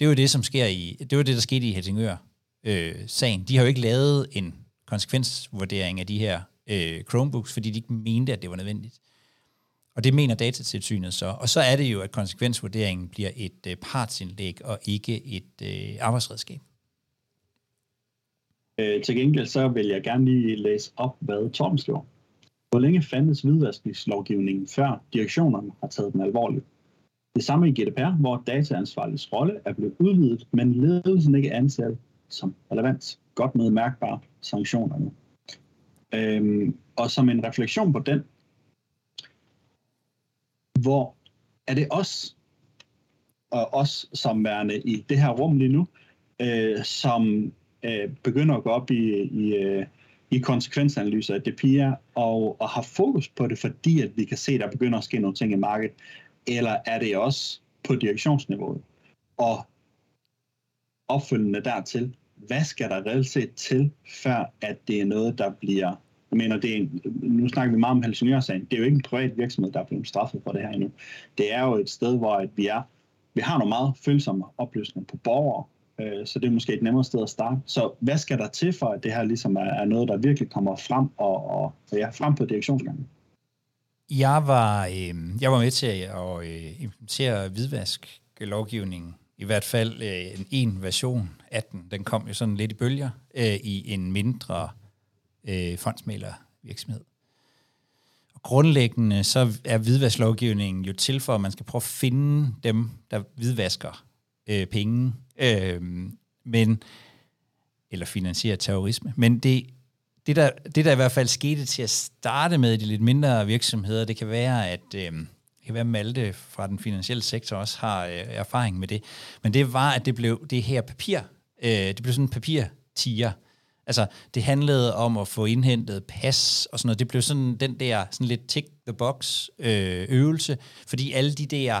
Det er jo det, som sker i, det var det, der skete i Helsingør øh, sagen. De har jo ikke lavet en konsekvensvurdering af de her øh, Chromebooks, fordi de ikke mente, at det var nødvendigt. Og det mener datatilsynet så. Og så er det jo, at konsekvensvurderingen bliver et øh, partsindlæg og ikke et øh, arbejdsredskab. Øh, til gengæld så vil jeg gerne lige læse op, hvad Torben skriver. Hvor længe fandtes hvidvaskningslovgivningen, før direktionerne har taget den alvorligt? Det samme i GDPR, hvor dataansvarliges rolle er blevet udvidet, men ledelsen ikke ansat som relevant. Godt med mærkbare sanktionerne. Øhm, og som en refleksion på den, hvor er det os, og os som værende i det her rum lige nu, øh, som øh, begynder at gå op i, i, øh, i konsekvensanalyser af DPIA og, og har fokus på det, fordi at vi kan se, at der begynder at ske nogle ting i markedet, eller er det også på direktionsniveauet? Og opfølgende dertil, hvad skal der reelt set til, før at det er noget, der bliver jeg mener, det er nu snakker vi meget om Helsingør-sagen. Det er jo ikke en privat virksomhed, der er blevet straffet for det her endnu. Det er jo et sted, hvor at vi er, vi har nogle meget følsomme oplysninger på borgere, øh, så det er måske et nemmere sted at starte. Så hvad skal der til for, at det her ligesom er, er noget, der virkelig kommer frem og, og ja, frem på direktionsgangen? Jeg var, øh, jeg var med til at øh, implementere hvidvask lovgivningen i hvert fald øh, en, en version af den. Den kom jo sådan lidt i bølger øh, i en mindre øh, fondsmælervirksomhed. grundlæggende så er hvidvasklovgivningen jo til for, at man skal prøve at finde dem, der hvidvasker øh, penge, øh, men, eller finansierer terrorisme. Men det, det, der, det, der i hvert fald skete til at starte med de lidt mindre virksomheder, det kan være, at øh, kan være, Malte fra den finansielle sektor også har øh, erfaring med det, men det var, at det blev det her papir, øh, det blev sådan en papirtiger, Altså, det handlede om at få indhentet pas og sådan noget. Det blev sådan den der sådan lidt tick-the-box øh, øvelse, fordi alle de der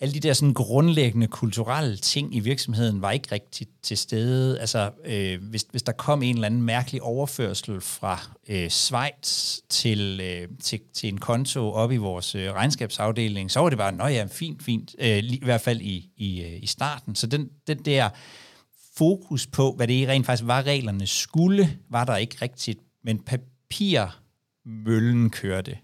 alle de der sådan grundlæggende kulturelle ting i virksomheden var ikke rigtigt til stede. Altså, øh, hvis, hvis der kom en eller anden mærkelig overførsel fra øh, Schweiz til, øh, til, til en konto op i vores øh, regnskabsafdeling, så var det bare, nå ja, fint, fint, øh, i hvert fald i, i, øh, i starten. Så den, den der fokus på, hvad det rent faktisk var, reglerne skulle, var der ikke rigtigt, men papirmøllen kørte.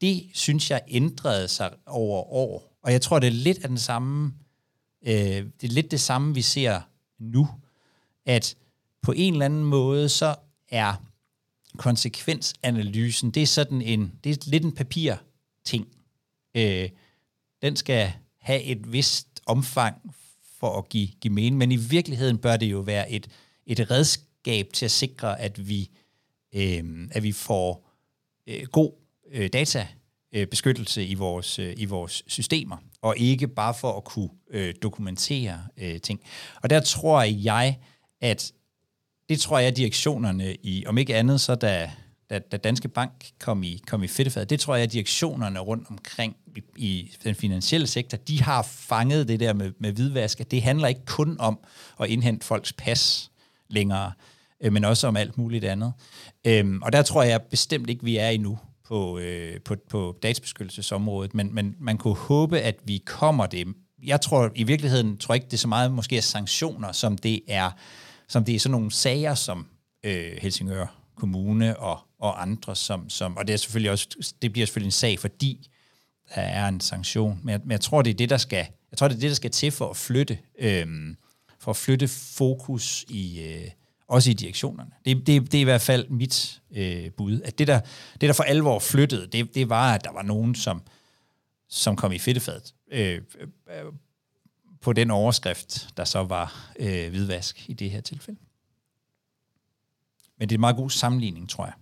Det synes jeg ændrede sig over år, og jeg tror, det er lidt af den samme, øh, det er lidt det samme, vi ser nu, at på en eller anden måde, så er konsekvensanalysen, det er sådan en, det er lidt en papirting. Øh, den skal have et vist omfang for at give, give mening, men i virkeligheden bør det jo være et, et redskab til at sikre, at vi, øh, at vi får øh, god øh, Øh, databeskyttelse i vores, øh, i vores systemer, og ikke bare for at kunne øh, dokumentere øh, ting. Og der tror jeg, at det tror jeg, at direktionerne i, om ikke andet, så da da, da Danske Bank kom i, kom i fedtefad, det tror jeg, at direktionerne rundt omkring i, i den finansielle sektor, de har fanget det der med, med hvidvask, at det handler ikke kun om at indhente folks pas længere, øh, men også om alt muligt andet. Øhm, og der tror jeg bestemt ikke, vi er endnu på, øh, på, på databeskyttelsesområdet, men, men man kunne håbe, at vi kommer det. Jeg tror i virkeligheden, tror ikke, det er så meget måske er sanktioner, som det er, som det er sådan nogle sager, som øh, Helsingør Kommune og og andre, som, som og det er selvfølgelig også, det bliver selvfølgelig en sag, fordi der er en sanktion. Men jeg, men jeg tror, det er det, der skal, jeg tror, det er det, der skal til for at flytte, øh, for at flytte fokus i, øh, også i direktionerne. Det, det, det er i hvert fald mit øh, bud, at det der, det, der for alvor flyttede, det, det var, at der var nogen, som, som kom i fedtefadet øh, øh, på den overskrift, der så var øh, hvidvask i det her tilfælde. Men det er en meget god sammenligning, tror jeg.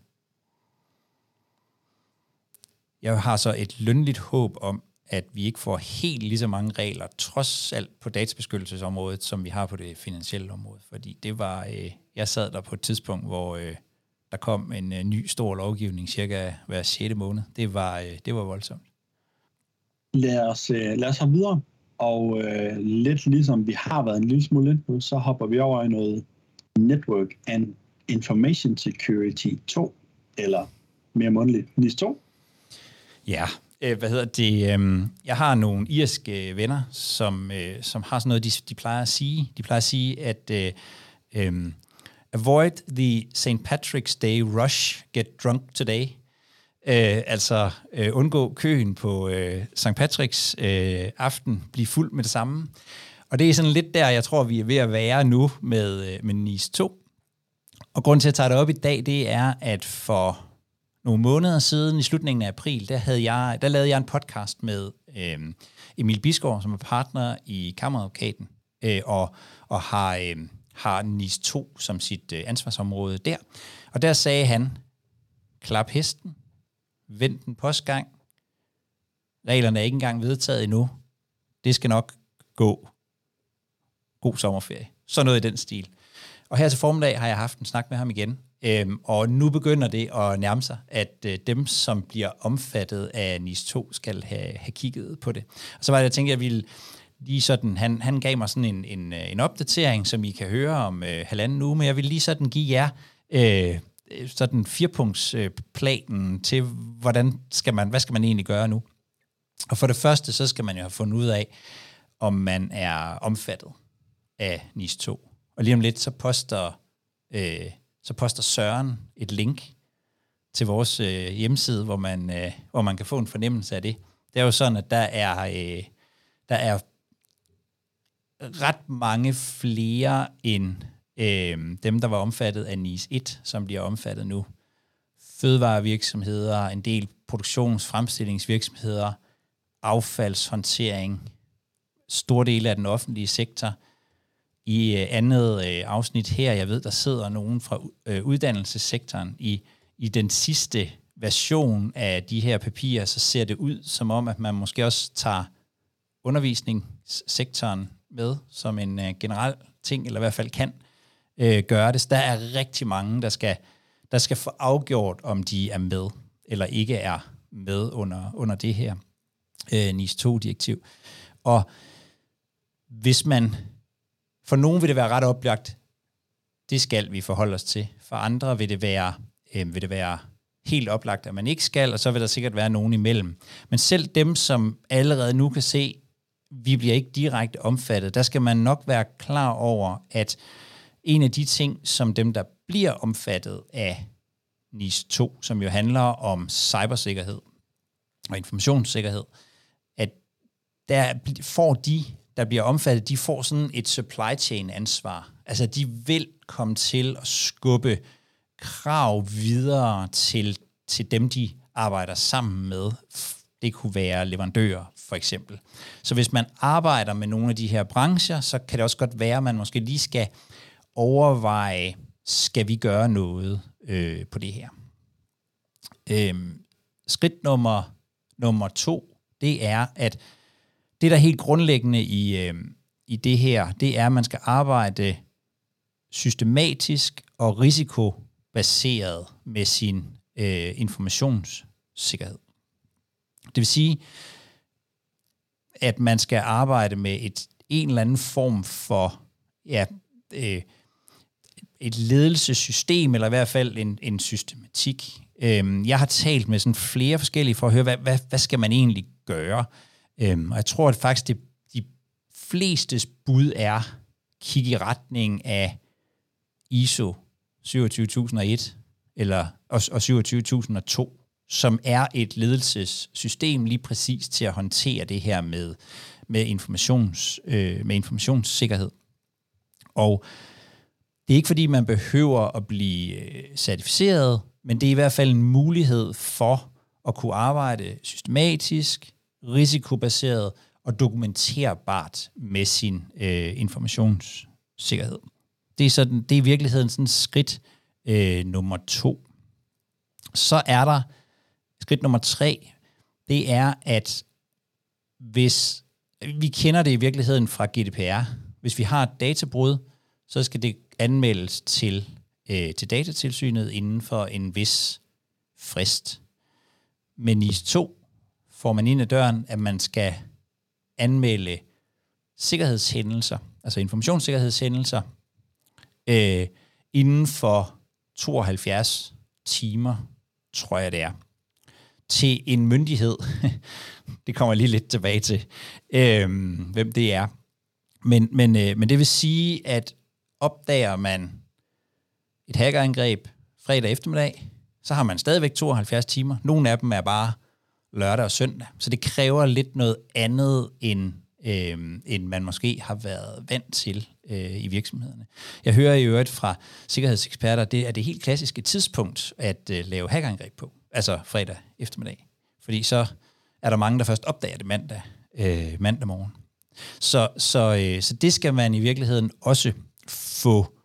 Jeg har så et lønligt håb om, at vi ikke får helt lige så mange regler, trods alt på databeskyttelsesområdet, som vi har på det finansielle område. Fordi det var, øh, jeg sad der på et tidspunkt, hvor øh, der kom en øh, ny stor lovgivning cirka hver 6. måned. Det var, øh, det var voldsomt. Lad os, øh, lad os have videre. Og øh, lidt ligesom vi har været en lille smule ind på, så hopper vi over i noget Network and Information Security 2, eller mere mundtligt, NIS 2. Ja, øh, hvad hedder det? Øh, jeg har nogle irske øh, venner, som, øh, som har sådan noget, de, de plejer at sige. De plejer at sige, at øh, øh, avoid the St. Patrick's Day rush, get drunk today. Øh, altså øh, undgå køen på øh, St. Patrick's øh, aften, blive fuld med det samme. Og det er sådan lidt der, jeg tror, vi er ved at være nu med, øh, med NIS 2. Og grunden til, at jeg tager det op i dag, det er, at for nogle måneder siden, i slutningen af april, der, havde jeg, der lavede jeg en podcast med øh, Emil Bisgaard, som er partner i Kammeradvokaten, øh, og, og har, øh, har NIS 2 som sit øh, ansvarsområde der. Og der sagde han, klap hesten, vent den postgang, reglerne er ikke engang vedtaget endnu, det skal nok gå. God sommerferie. Så noget i den stil. Og her til formiddag har jeg haft en snak med ham igen, Øhm, og nu begynder det at nærme sig, at øh, dem, som bliver omfattet af NIS 2, skal have, have kigget på det. Og så var det, jeg tænkte, jeg ville lige sådan, han, han gav mig sådan en, en, øh, en opdatering, som I kan høre om øh, halvanden uge, men jeg vil lige sådan give jer øh, øh sådan firepunktsplanen øh, til, hvordan skal man, hvad skal man egentlig gøre nu? Og for det første, så skal man jo have fundet ud af, om man er omfattet af NIS 2. Og lige om lidt, så poster øh, så poster Søren et link til vores øh, hjemmeside, hvor man, øh, hvor man kan få en fornemmelse af det. Det er jo sådan, at der er, øh, der er ret mange flere end øh, dem, der var omfattet af NIS 1, som bliver omfattet nu. fødevarevirksomheder, en del produktionsfremstillingsvirksomheder, affaldshåndtering, stor del af den offentlige sektor. I øh, andet øh, afsnit her, jeg ved, der sidder nogen fra øh, uddannelsessektoren i, i den sidste version af de her papirer, så ser det ud som om, at man måske også tager undervisningssektoren med som en øh, generel ting, eller i hvert fald kan øh, gøre det. Så der er rigtig mange, der skal, der skal få afgjort, om de er med eller ikke er med under, under det her øh, NIS 2-direktiv. Og hvis man, for nogen vil det være ret oplagt, det skal vi forholde os til. For andre vil det være, øh, vil det være helt oplagt, at man ikke skal, og så vil der sikkert være nogen imellem. Men selv dem, som allerede nu kan se, vi bliver ikke direkte omfattet, der skal man nok være klar over, at en af de ting, som dem, der bliver omfattet af NIS 2, som jo handler om cybersikkerhed og informationssikkerhed, at der får de, der bliver omfattet, de får sådan et supply chain ansvar. Altså de vil komme til at skubbe krav videre til, til dem, de arbejder sammen med. Det kunne være leverandører, for eksempel. Så hvis man arbejder med nogle af de her brancher, så kan det også godt være, at man måske lige skal overveje, skal vi gøre noget øh, på det her? Øhm, skridt nummer, nummer to, det er, at det, der er helt grundlæggende i, øh, i det her, det er, at man skal arbejde systematisk og risikobaseret med sin øh, informationssikkerhed. Det vil sige, at man skal arbejde med et en eller anden form for ja, øh, et ledelsessystem, eller i hvert fald en, en systematik. Øh, jeg har talt med sådan flere forskellige for at høre, hvad, hvad, hvad skal man egentlig gøre? Øhm, og jeg tror at faktisk, det, de fleste bud er kigge i retning af ISO 27001 eller, og, og 27002, som er et ledelsessystem lige præcis til at håndtere det her med, med, informations, øh, med informationssikkerhed. Og det er ikke fordi, man behøver at blive øh, certificeret, men det er i hvert fald en mulighed for at kunne arbejde systematisk, risikobaseret og dokumenterbart med sin øh, informationssikkerhed. Det er, sådan, det er i virkeligheden sådan skridt øh, nummer to. Så er der skridt nummer tre, det er, at hvis vi kender det i virkeligheden fra GDPR, hvis vi har et databrud, så skal det anmeldes til, øh, til datatilsynet inden for en vis frist. Men NIS 2 får man ind ad døren, at man skal anmelde sikkerhedshændelser, altså informationssikkerhedshændelser, øh, inden for 72 timer, tror jeg det er, til en myndighed. det kommer jeg lige lidt tilbage til, øh, hvem det er. Men, men, øh, men det vil sige, at opdager man et hackerangreb fredag eftermiddag, så har man stadigvæk 72 timer. Nogle af dem er bare lørdag og søndag. Så det kræver lidt noget andet, end, øh, end man måske har været vant til øh, i virksomhederne. Jeg hører i øvrigt fra sikkerhedseksperter, at det er det helt klassiske tidspunkt at øh, lave hackerangreb på, altså fredag eftermiddag. Fordi så er der mange, der først opdager det mandag, øh, mandag morgen. Så, så, øh, så det skal man i virkeligheden også få,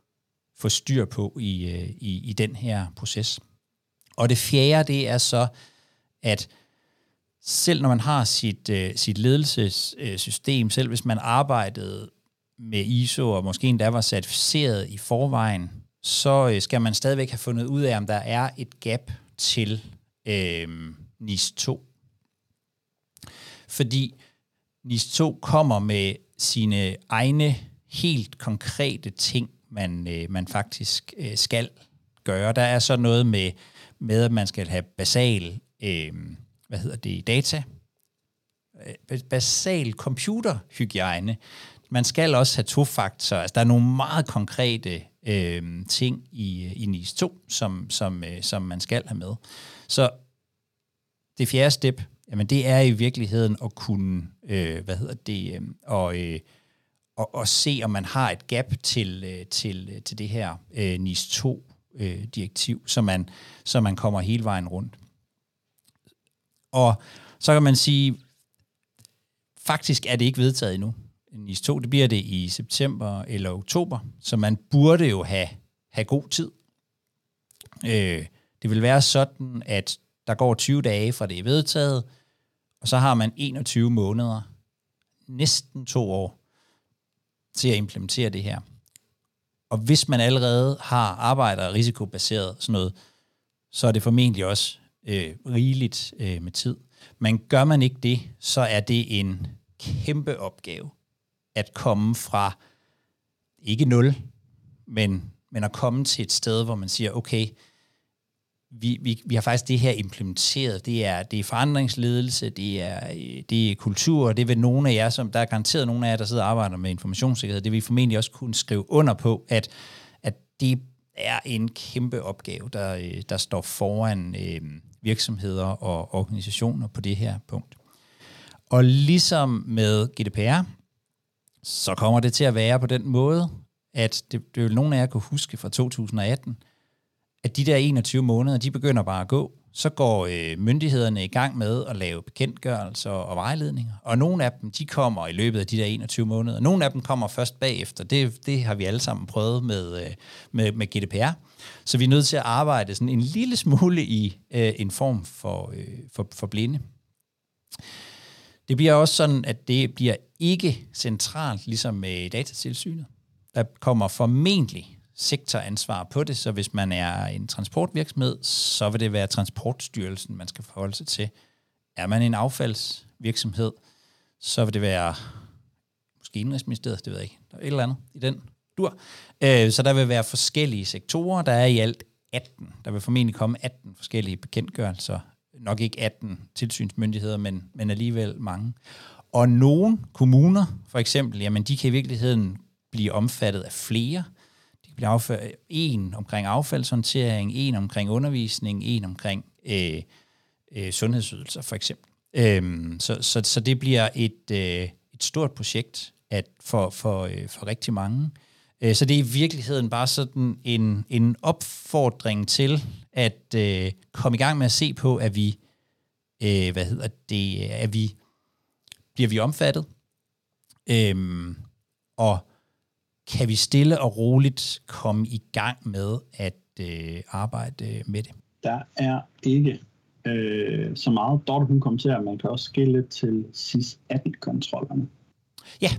få styr på i, øh, i, i den her proces. Og det fjerde, det er så, at selv når man har sit, øh, sit ledelsessystem, selv hvis man arbejdede med ISO og måske endda var certificeret i forvejen, så øh, skal man stadigvæk have fundet ud af, om der er et gap til øh, NIS 2. Fordi NIS 2 kommer med sine egne helt konkrete ting, man, øh, man faktisk øh, skal gøre. Der er så noget med, med at man skal have basal, øh, hvad hedder det, data, øh, basal computerhygiejne. Man skal også have to-faktor. Altså, der er nogle meget konkrete øh, ting i, i NIS 2, som, som, øh, som man skal have med. Så det fjerde step, jamen det er i virkeligheden at kunne, øh, hvad hedder det, øh, og, øh, og, og se, om man har et gap til, øh, til, øh, til det her øh, NIS 2 øh, direktiv, så man, så man kommer hele vejen rundt. Og så kan man sige, faktisk er det ikke vedtaget endnu. NIS 2, det bliver det i september eller oktober, så man burde jo have, have god tid. Øh, det vil være sådan, at der går 20 dage fra det er vedtaget, og så har man 21 måneder, næsten to år, til at implementere det her. Og hvis man allerede har arbejder risikobaseret sådan noget, så er det formentlig også øh, rigeligt øh, med tid. Men gør man ikke det, så er det en kæmpe opgave at komme fra ikke nul, men, men at komme til et sted, hvor man siger, okay, vi, vi, vi har faktisk det her implementeret. Det er, det er forandringsledelse, det er, øh, det er kultur, og det vil nogle af jer, som der er garanteret nogle af jer, der sidder og arbejder med informationssikkerhed, det vil formentlig også kunne skrive under på, at, at det er en kæmpe opgave, der, øh, der står foran øh, virksomheder og organisationer på det her punkt. Og ligesom med GDPR, så kommer det til at være på den måde, at det, det vil nogen af jer kunne huske fra 2018, at de der 21 måneder, de begynder bare at gå. Så går øh, myndighederne i gang med at lave bekendtgørelser og vejledninger. Og nogle af dem, de kommer i løbet af de der 21 måneder. Nogle af dem kommer først bagefter. Det, det har vi alle sammen prøvet med, øh, med, med GDPR. Så vi er nødt til at arbejde sådan en lille smule i øh, en form for, øh, for, for blinde. Det bliver også sådan, at det bliver ikke centralt, ligesom med datatilsynet. Der kommer formentlig sektoransvar på det, så hvis man er en transportvirksomhed, så vil det være Transportstyrelsen, man skal forholde sig til. Er man en affaldsvirksomhed, så vil det være måske Indrigsministeriet, det ved jeg ikke, der er et eller andet i den dur. Øh, så der vil være forskellige sektorer, der er i alt 18. Der vil formentlig komme 18 forskellige bekendtgørelser. Nok ikke 18 tilsynsmyndigheder, men, men alligevel mange. Og nogle kommuner, for eksempel, jamen de kan i virkeligheden blive omfattet af flere De kan blive afført en omkring affaldshåndtering, en omkring undervisning, en omkring øh, øh, sundhedsydelser for eksempel. Øhm, så, så, så det bliver et, øh, et stort projekt at for, for, øh, for rigtig mange. Øh, så det er i virkeligheden bare sådan en, en opfordring til at øh, komme i gang med at se på, at vi, øh, hvad hedder det, at vi, bliver vi omfattet, øhm, og kan vi stille og roligt komme i gang med at øh, arbejde med det? Der er ikke øh, så meget. Dorte, hun kommenterer, at man kan også skille til SIS-18-kontrollerne. Ja,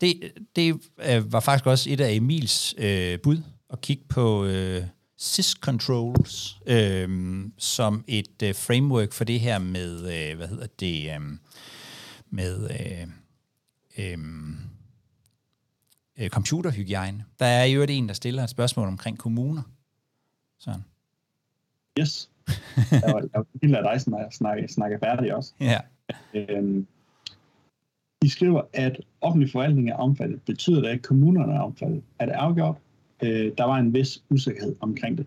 det, det øh, var faktisk også et af Emils øh, bud at kigge på øh, SIS-controls øh, som et øh, framework for det her med, øh, hvad hedder det, øh, med øh, øh, øh, computerhygiejne. Der er jo en, der stiller et spørgsmål omkring kommuner. Sådan. Yes. Jeg var, jeg vil lade dig snakke, snakke, snakke færdig også. Ja. Øhm, de skriver, at offentlig forvaltning er omfattet. Betyder det, at kommunerne er omfattet? Er det afgjort? Øh, der var en vis usikkerhed omkring det.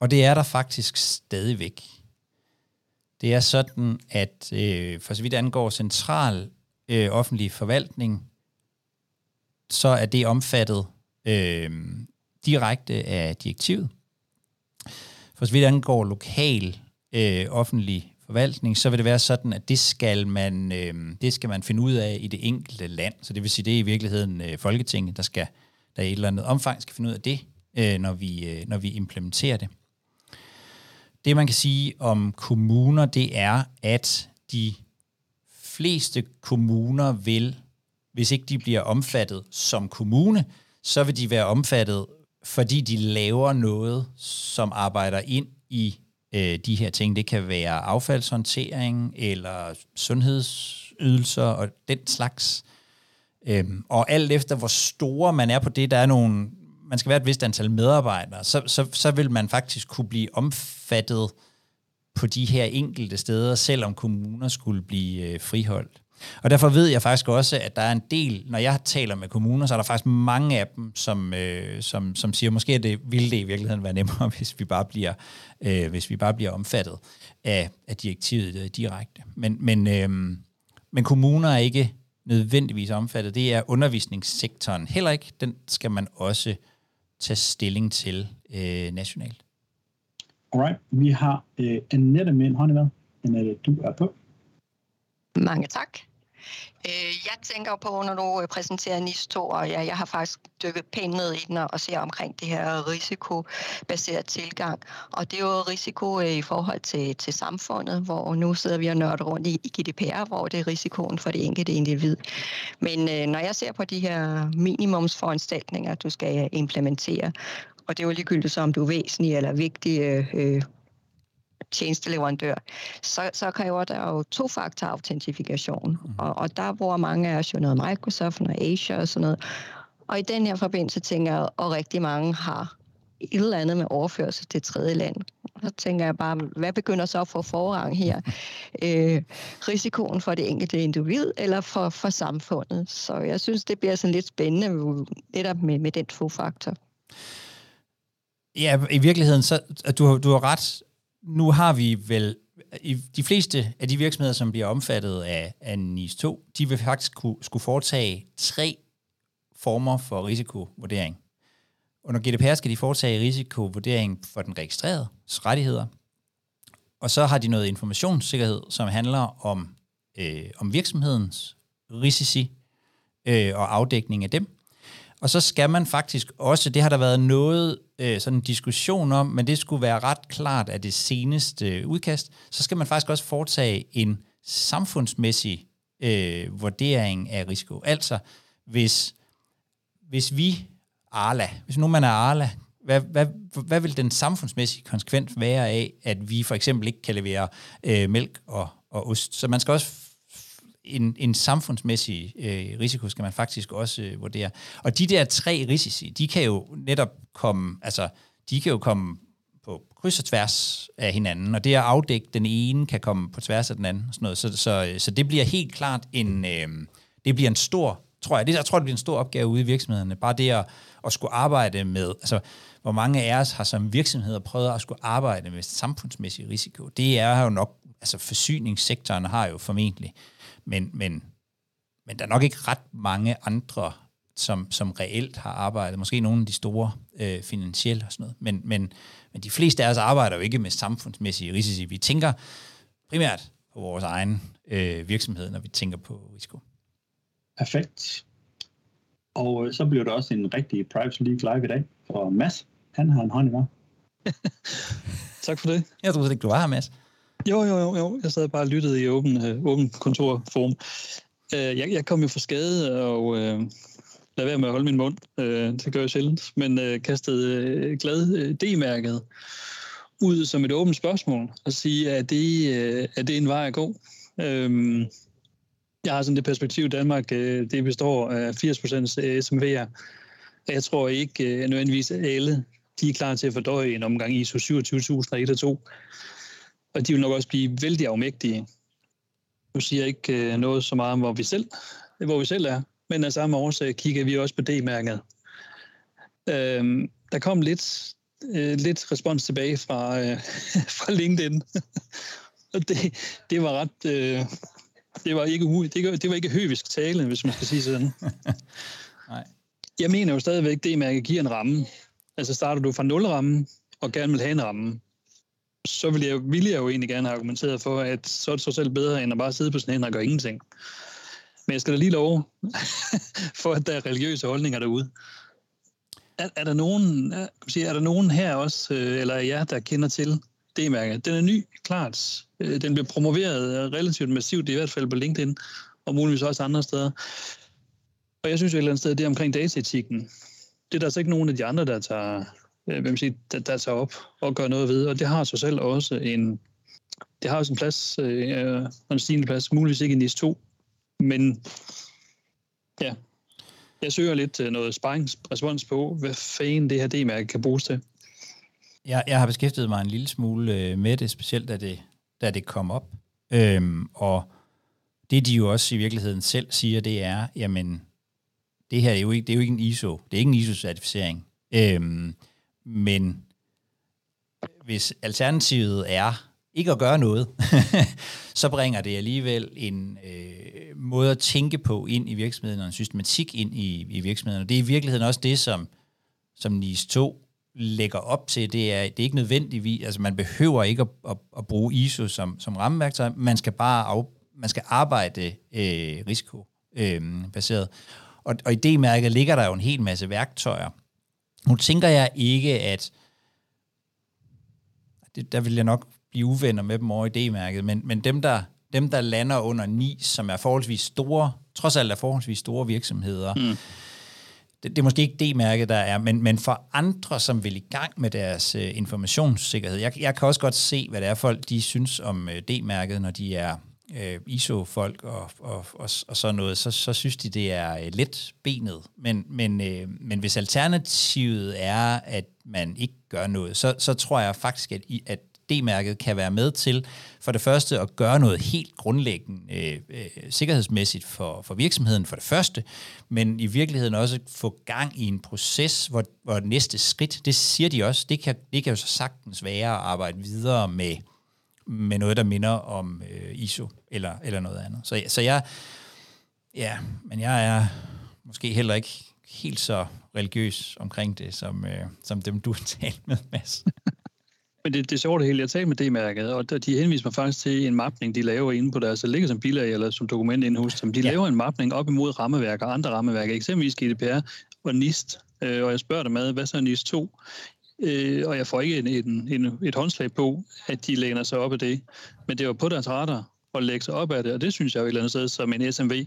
Og det er der faktisk stadigvæk. Det er sådan, at øh, for så vidt angår central øh, offentlig forvaltning, så er det omfattet øh, direkte af direktivet. For så vidt angår lokal øh, offentlig forvaltning, så vil det være sådan, at det skal man, øh, det skal man finde ud af i det enkelte land. Så det vil sige, det er i virkeligheden øh, Folketinget, der skal der i et eller andet omfang skal finde ud af det, øh, når, vi, øh, når vi implementerer det. Det man kan sige om kommuner, det er, at de fleste kommuner vil hvis ikke de bliver omfattet som kommune, så vil de være omfattet, fordi de laver noget, som arbejder ind i øh, de her ting. Det kan være affaldshåndtering eller sundhedsydelser og den slags. Øhm, og alt efter hvor store man er på det, der er nogle, man skal være et vist antal medarbejdere, så, så, så vil man faktisk kunne blive omfattet på de her enkelte steder, selvom kommuner skulle blive øh, friholdt. Og derfor ved jeg faktisk også, at der er en del, når jeg taler med kommuner, så er der faktisk mange af dem, som, øh, som, som siger, måske at det ville det i virkeligheden være nemmere, hvis vi bare bliver, øh, hvis vi bare bliver omfattet af, af direktivet øh, direkte. Men, men, øh, men kommuner er ikke nødvendigvis omfattet. Det er undervisningssektoren heller ikke. Den skal man også tage stilling til øh, nationalt. Alright, vi har øh, Annette med en hånd i. Annette, du er på. Mange tak. Øh, jeg tænker på, når du øh, præsenterer NIS 2, og jeg, jeg har faktisk dykket pænt ned i den og ser omkring det her risikobaseret tilgang. Og det er jo risiko øh, i forhold til, til samfundet, hvor nu sidder vi og nørder rundt i, i GDPR, hvor det er risikoen for det enkelte individ. Men når jeg ser på de her minimumsforanstaltninger, du skal implementere, og det er jo ligegyldigt så, om du er væsentlig eller vigtig øh, tjenesteleverandør, så, så kræver der jo to-faktor-autentifikation. Mm. Og, og der bruger mange af os jo noget Microsoft, og Azure og sådan noget. Og i den her forbindelse tænker jeg, og rigtig mange har et eller andet med overførsel til tredje land. Så tænker jeg bare, hvad begynder så at få forrang her? Øh, risikoen for det enkelte individ eller for, for samfundet? Så jeg synes, det bliver sådan lidt spændende netop med, med den to-faktor. Ja, i virkeligheden, så du, du har ret nu har vi vel, i de fleste af de virksomheder, som bliver omfattet af, af NIS 2, de vil faktisk kunne, skulle foretage tre former for risikovurdering. Under GDPR skal de foretage risikovurdering for den registrerede rettigheder, og så har de noget informationssikkerhed, som handler om, øh, om virksomhedens risici øh, og afdækning af dem. Og så skal man faktisk også, det har der været noget øh, sådan en diskussion om, men det skulle være ret klart af det seneste udkast, så skal man faktisk også foretage en samfundsmæssig øh, vurdering af risiko. Altså, hvis, hvis vi, Arla, hvis nu man er Arla, hvad, hvad, hvad vil den samfundsmæssige konsekvens være af, at vi for eksempel ikke kan levere øh, mælk og, og ost? Så man skal også en, en samfundsmæssig øh, risiko skal man faktisk også øh, vurdere. Og de der tre risici, de kan jo netop komme, altså, de kan jo komme på kryds og tværs af hinanden, og det at afdække den ene kan komme på tværs af den anden. Sådan noget. Så, så, øh, så det bliver helt klart en, øh, det bliver en stor, tror jeg, det, jeg tror, det bliver en stor opgave ude i virksomhederne. Bare det at, at skulle arbejde med, altså hvor mange af os har som virksomheder prøvet at skulle arbejde med samfundsmæssig risiko. Det er jo nok, altså forsyningssektoren har jo formentlig men, men, men der er nok ikke ret mange andre, som, som reelt har arbejdet. Måske nogle af de store øh, finansielle og sådan noget. Men, men, men de fleste af os arbejder jo ikke med samfundsmæssige risici. Vi tænker primært på vores egen øh, virksomhed, når vi tænker på risiko. Perfekt. Og øh, så bliver det også en rigtig Privacy League live i dag. For Mads, han har en hånd i mig. tak for det. Jeg troede ikke, du var her, Mads. Jo, jo, jo, jo. Jeg sad bare og lyttede i åben, øh, åben kontorform. Øh, jeg, jeg kom jo for skade og øh, lad være med at holde min mund. Øh, det gør jeg sjældent. Men øh, kastede øh, glad øh, D-mærket ud som et åbent spørgsmål og sige, at det, øh, er det en vej at gå? Øh, jeg har sådan det perspektiv, Danmark øh, det består af 80 procent øh, SMV'er. Jeg tror ikke øh, nødvendigvis alle de er klar til at fordøje en omgang ISO 27001 og 2 og de vil nok også blive vældig afmægtige. Nu siger jeg ikke øh, noget så meget om, hvor vi selv, hvor vi selv er, men af samme årsag kigger vi også på D-mærket. Øhm, der kom lidt, øh, lidt respons tilbage fra, øh, fra LinkedIn, og det, det var ret... Øh, det var ikke det, det var ikke høvisk tale, hvis man skal sige sådan. Nej. Jeg mener jo stadigvæk, at D-mærket giver en ramme. Altså starter du fra nul ramme og gerne vil have en ramme, så ville jeg, ville jeg jo egentlig gerne have argumenteret for, at så er det så selv bedre, end at bare sidde på sådan en og gøre ingenting. Men jeg skal da lige love, for at der er religiøse holdninger derude. Er, er der nogen, er, er der nogen her også, øh, eller jer, der kender til D-mærket? Den er ny, klart. Øh, den bliver promoveret relativt massivt, i hvert fald på LinkedIn, og muligvis også andre steder. Og jeg synes jo et eller andet sted, det er omkring dataetikken. Det er der altså ikke nogen af de andre, der tager, øh, hvem siger, der, der tager op og gør noget ved. Og det har så selv også en, det har også en plads, øh, en stigende plads, muligvis ikke i NIS 2, men ja, jeg søger lidt øh, noget sparringsrespons på, hvad fanden det her D-mærke kan bruges til. Jeg, jeg har beskæftiget mig en lille smule øh, med det, specielt da det, da det kom op. Øhm, og det de jo også i virkeligheden selv siger, det er, jamen, det her er jo ikke, det er jo ikke en ISO. Det er ikke en ISO-certificering. Øhm, men hvis alternativet er ikke at gøre noget, så bringer det alligevel en øh, måde at tænke på ind i virksomheden, og en systematik ind i, i virksomheden. Og det er i virkeligheden også det, som, som NIS 2 lægger op til, det er, det er ikke nødvendigvis, altså man behøver ikke at, at, at bruge ISO som, som rammeværktøj, man skal bare af, man skal arbejde øh, risikobaseret. Øh, og, og i det mærke ligger der jo en hel masse værktøjer. Nu tænker jeg ikke, at det, der vil jeg nok blive uvenner med dem over i D-mærket, men, men dem, der, dem, der lander under 9, som er forholdsvis store, trods alt er forholdsvis store virksomheder, mm. det, det er måske ikke D-mærket, der er, men, men for andre, som vil i gang med deres uh, informationssikkerhed, jeg, jeg kan også godt se, hvad det er folk, de synes om uh, D-mærket, når de er øh, ISO-folk og, og, og, og sådan noget, så, så synes de, det er øh, let benet. Men, men, øh, men hvis alternativet er, at man ikke gør noget, så, så tror jeg faktisk, at, at D-mærket kan være med til for det første at gøre noget helt grundlæggende øh, øh, sikkerhedsmæssigt for, for virksomheden for det første, men i virkeligheden også få gang i en proces, hvor, hvor næste skridt, det siger de også, det kan, det kan jo så sagtens være at arbejde videre med, med noget, der minder om øh, ISO eller, eller noget andet. Så, så jeg, ja, men jeg er måske heller ikke helt så religiøs omkring det, som, øh, som dem, du har talt med, Mads. Men det, det er sjovt det hele. Jeg talte med D-mærket, og de henviser mig faktisk til en mapning, de laver inde på deres, det ligger som bilag eller som dokument inde hos dem. De ja. laver en mapning op imod rammeværker og andre rammeværker, eksempelvis GDPR og NIST. Øh, og jeg spørger dem med, hvad så er NIST 2? Øh, og jeg får ikke en, en, en, et håndslag på, at de læner sig op af det. Men det var på deres radar at lægge sig op af det, og det synes jeg jo et eller andet sted som en SMV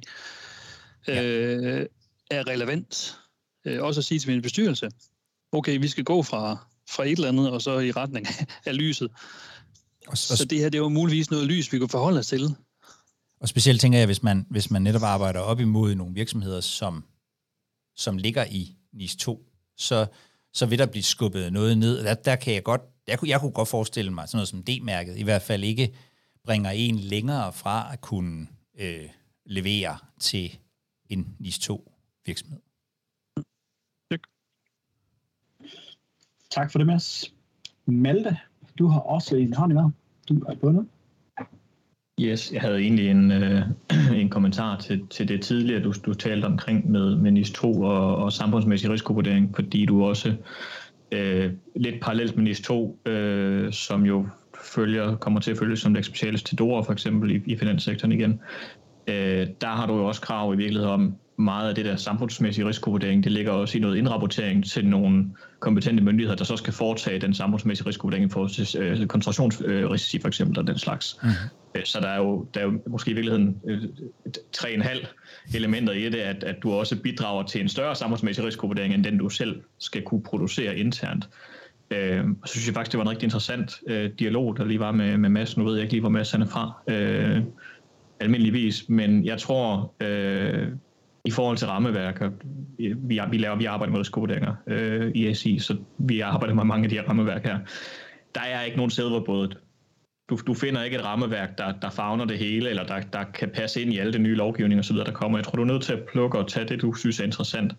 ja. øh, er relevant. Øh, også at sige til min bestyrelse, okay, vi skal gå fra fra et eller andet, og så i retning af lyset. Og, så, så det her, det var muligvis noget lys, vi kunne forholde os til. Og specielt tænker jeg, hvis man, hvis man netop arbejder op imod nogle virksomheder, som, som ligger i NIS 2, så, så vil der blive skubbet noget ned. Der, der kan jeg godt, jeg kunne, jeg kunne godt forestille mig, sådan noget som D-mærket, i hvert fald ikke bringer en længere fra at kunne øh, levere til en NIS 2 virksomhed. Tak for det, Mads. Malte, du har også en hånd i vejret. Du er på noget. Yes, jeg havde egentlig en, øh, en kommentar til, til det tidligere, du, du talte omkring med, med NIS 2 og, og samfundsmæssig risikovurdering, fordi du også øh, lidt parallelt med NIS 2, øh, som jo følger, kommer til at følge som det specialist til DORA for eksempel i, i finanssektoren igen, øh, der har du jo også krav i virkeligheden om, meget af det der samfundsmæssige risikovurdering, det ligger også i noget indrapportering til nogle kompetente myndigheder, der så skal foretage den samfundsmæssige risikovurdering for øh, koncentrationsrisici for eksempel, og den slags. Mm. Så der er, jo, der er jo måske i virkeligheden øh, tre en halv elementer i det, at, at du også bidrager til en større samfundsmæssig risikovurdering, end den du selv skal kunne producere internt. Øh, så synes jeg faktisk, det var en rigtig interessant øh, dialog, der lige var med, med Mads. Nu ved jeg ikke lige, hvor Mads han er fra, øh, almindeligvis, men jeg tror, øh, i forhold til rammeværker, vi, vi, laver, vi arbejder med riskovurderinger øh, i SI, så vi arbejder med mange af de her rammeværk her. Der er ikke nogen silverbådet. Du, du finder ikke et rammeværk, der, der fagner det hele, eller der, der kan passe ind i alle de nye lovgivninger osv., der kommer. Jeg tror, du er nødt til at plukke og tage det, du synes er interessant.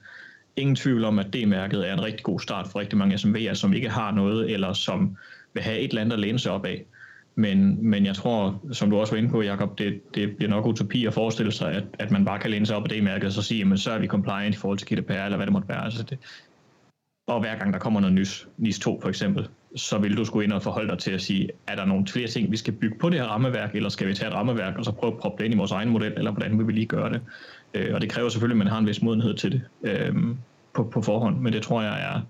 Ingen tvivl om, at D-mærket er en rigtig god start for rigtig mange SMV'er, som ikke har noget, eller som vil have et eller andet at læne sig op af. Men, men jeg tror, som du også var inde på, Jacob, det, det bliver nok utopi at forestille sig, at, at man bare kan læne sig op af det mærke og så sige, jamen, så er vi compliant i forhold til GDPR, eller hvad det måtte være. Altså det, og hver gang der kommer noget nys, NIS 2 for eksempel, så vil du skulle ind og forholde dig til at sige, er der nogle flere ting, vi skal bygge på det her rammeværk, eller skal vi tage et rammeværk og så prøve at proppe det ind i vores egen model, eller hvordan vil vi lige gøre det? Øh, og det kræver selvfølgelig, at man har en vis modenhed til det øh, på, på forhånd, men det tror jeg er,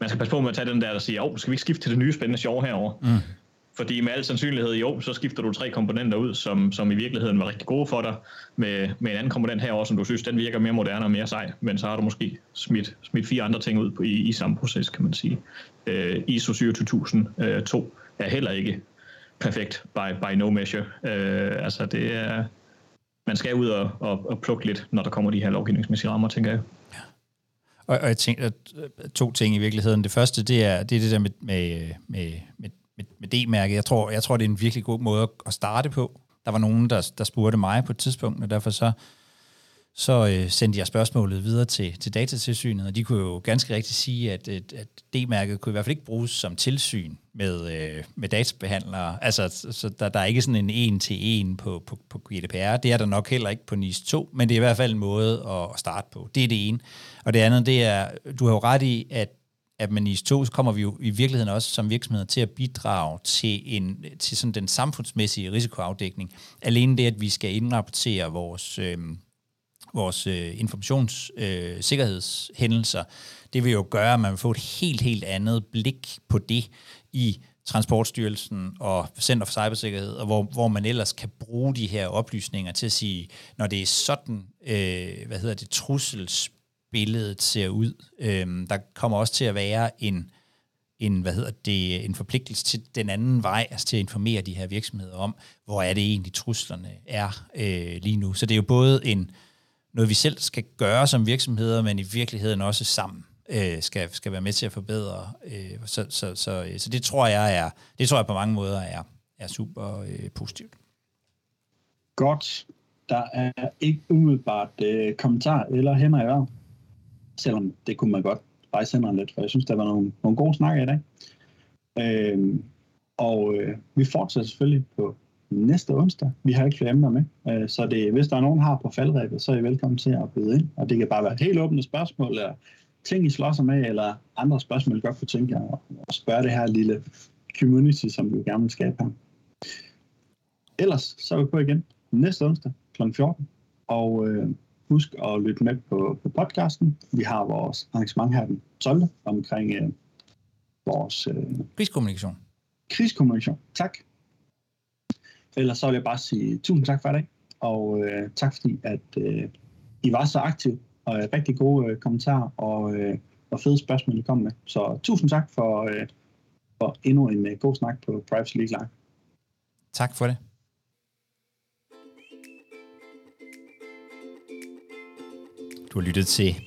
man skal passe på med at tage den der, der siger, åh, skal vi ikke skifte til det nye spændende sjov herover? Mm. Fordi med al sandsynlighed jo, så skifter du tre komponenter ud, som, som i virkeligheden var rigtig gode for dig, med, med en anden komponent herover, som du synes, den virker mere moderne og mere sej, men så har du måske smidt, smidt fire andre ting ud på, i, i samme proces, kan man sige. Øh, ISO 27002 uh, er heller ikke perfekt by, by no measure. Øh, altså det er, man skal ud og, og, og plukke lidt, når der kommer de her lovgivningsmæssige rammer, tænker jeg. Ja. Og, og jeg tænker, at øh, to ting i virkeligheden. Det første, det er det, er det der med, med, med, med med, med D-mærket. Jeg tror, jeg tror, det er en virkelig god måde at starte på. Der var nogen, der, der spurgte mig på et tidspunkt, og derfor så, så øh, sendte jeg spørgsmålet videre til, til datatilsynet, og de kunne jo ganske rigtigt sige, at, at, at D-mærket kunne i hvert fald ikke bruges som tilsyn med, øh, med databehandlere. Altså, så der, der er ikke sådan en en-til-en på, på, på GDPR. Det er der nok heller ikke på NIS 2, men det er i hvert fald en måde at starte på. Det er det ene. Og det andet, det er, du har jo ret i, at at man i 2, så kommer vi jo i virkeligheden også som virksomheder til at bidrage til, en, til sådan den samfundsmæssige risikoafdækning. Alene det, at vi skal indrapportere vores, øh, vores øh, informationssikkerhedshændelser, øh, det vil jo gøre, at man vil få et helt, helt andet blik på det i Transportstyrelsen og Center for Cybersikkerhed, og hvor, hvor man ellers kan bruge de her oplysninger til at sige, når det er sådan, øh, hvad hedder det, trussels billedet ser ud. Øhm, der kommer også til at være en, en, hvad hedder det, en forpligtelse til den anden vej, altså til at informere de her virksomheder om, hvor er det egentlig truslerne er øh, lige nu. Så det er jo både en, noget, vi selv skal gøre som virksomheder, men i virkeligheden også sammen øh, skal, skal være med til at forbedre. Øh, så, så, så, øh, så det tror jeg er, det tror jeg på mange måder er, er super øh, positivt. Godt. Der er ikke umiddelbart øh, kommentar eller hænder i øret, selvom det kunne man godt rejse hænderne lidt, for jeg synes, der var nogle, nogle gode snakker i dag. Øh, og øh, vi fortsætter selvfølgelig på næste onsdag. Vi har ikke flere emner med, øh, så det, hvis der er nogen, der har på faldrebet, så er I velkommen til at byde ind. Og det kan bare være helt åbne spørgsmål, eller ting, I slår sig med, eller andre spørgsmål, I godt kunne tænke jer at spørge det her lille community, som vi gerne vil skabe her. Ellers så er vi på igen næste onsdag kl. 14, og øh, husk at lytte med på, på podcasten. Vi har vores arrangement her den 12. omkring øh, vores... Øh, krigskommunikation. Krigskommunikation, tak. Ellers så vil jeg bare sige tusind tak for i dag, og øh, tak fordi, at øh, I var så aktive og øh, rigtig gode øh, kommentarer og, øh, og fede spørgsmål, I kom med. Så tusind tak for, øh, for endnu en øh, god snak på Privacy League Live. Tak for det. Du har lyttet til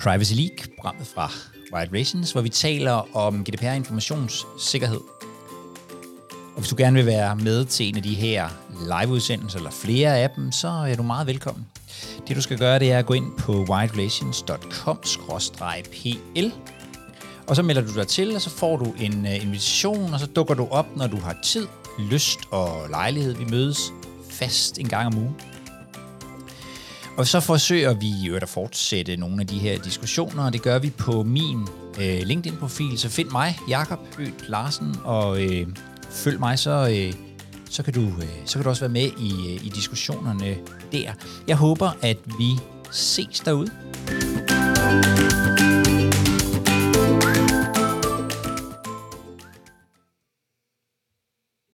Privacy League, programmet fra Wired Relations, hvor vi taler om GDPR-informationssikkerhed. Og hvis du gerne vil være med til en af de her live-udsendelser, eller flere af dem, så er du meget velkommen. Det du skal gøre, det er at gå ind på wiredrelations.com-pl, og så melder du dig til, og så får du en øh, invitation, og så dukker du op, når du har tid, lyst og lejlighed. Vi mødes fast en gang om ugen. Og så forsøger vi jo at fortsætte nogle af de her diskussioner, og det gør vi på min øh, LinkedIn-profil. Så find mig, Jakob Hødt Larsen, og øh, følg mig, så, øh, så, kan du, øh, så kan du også være med i, øh, i diskussionerne der. Jeg håber, at vi ses derude.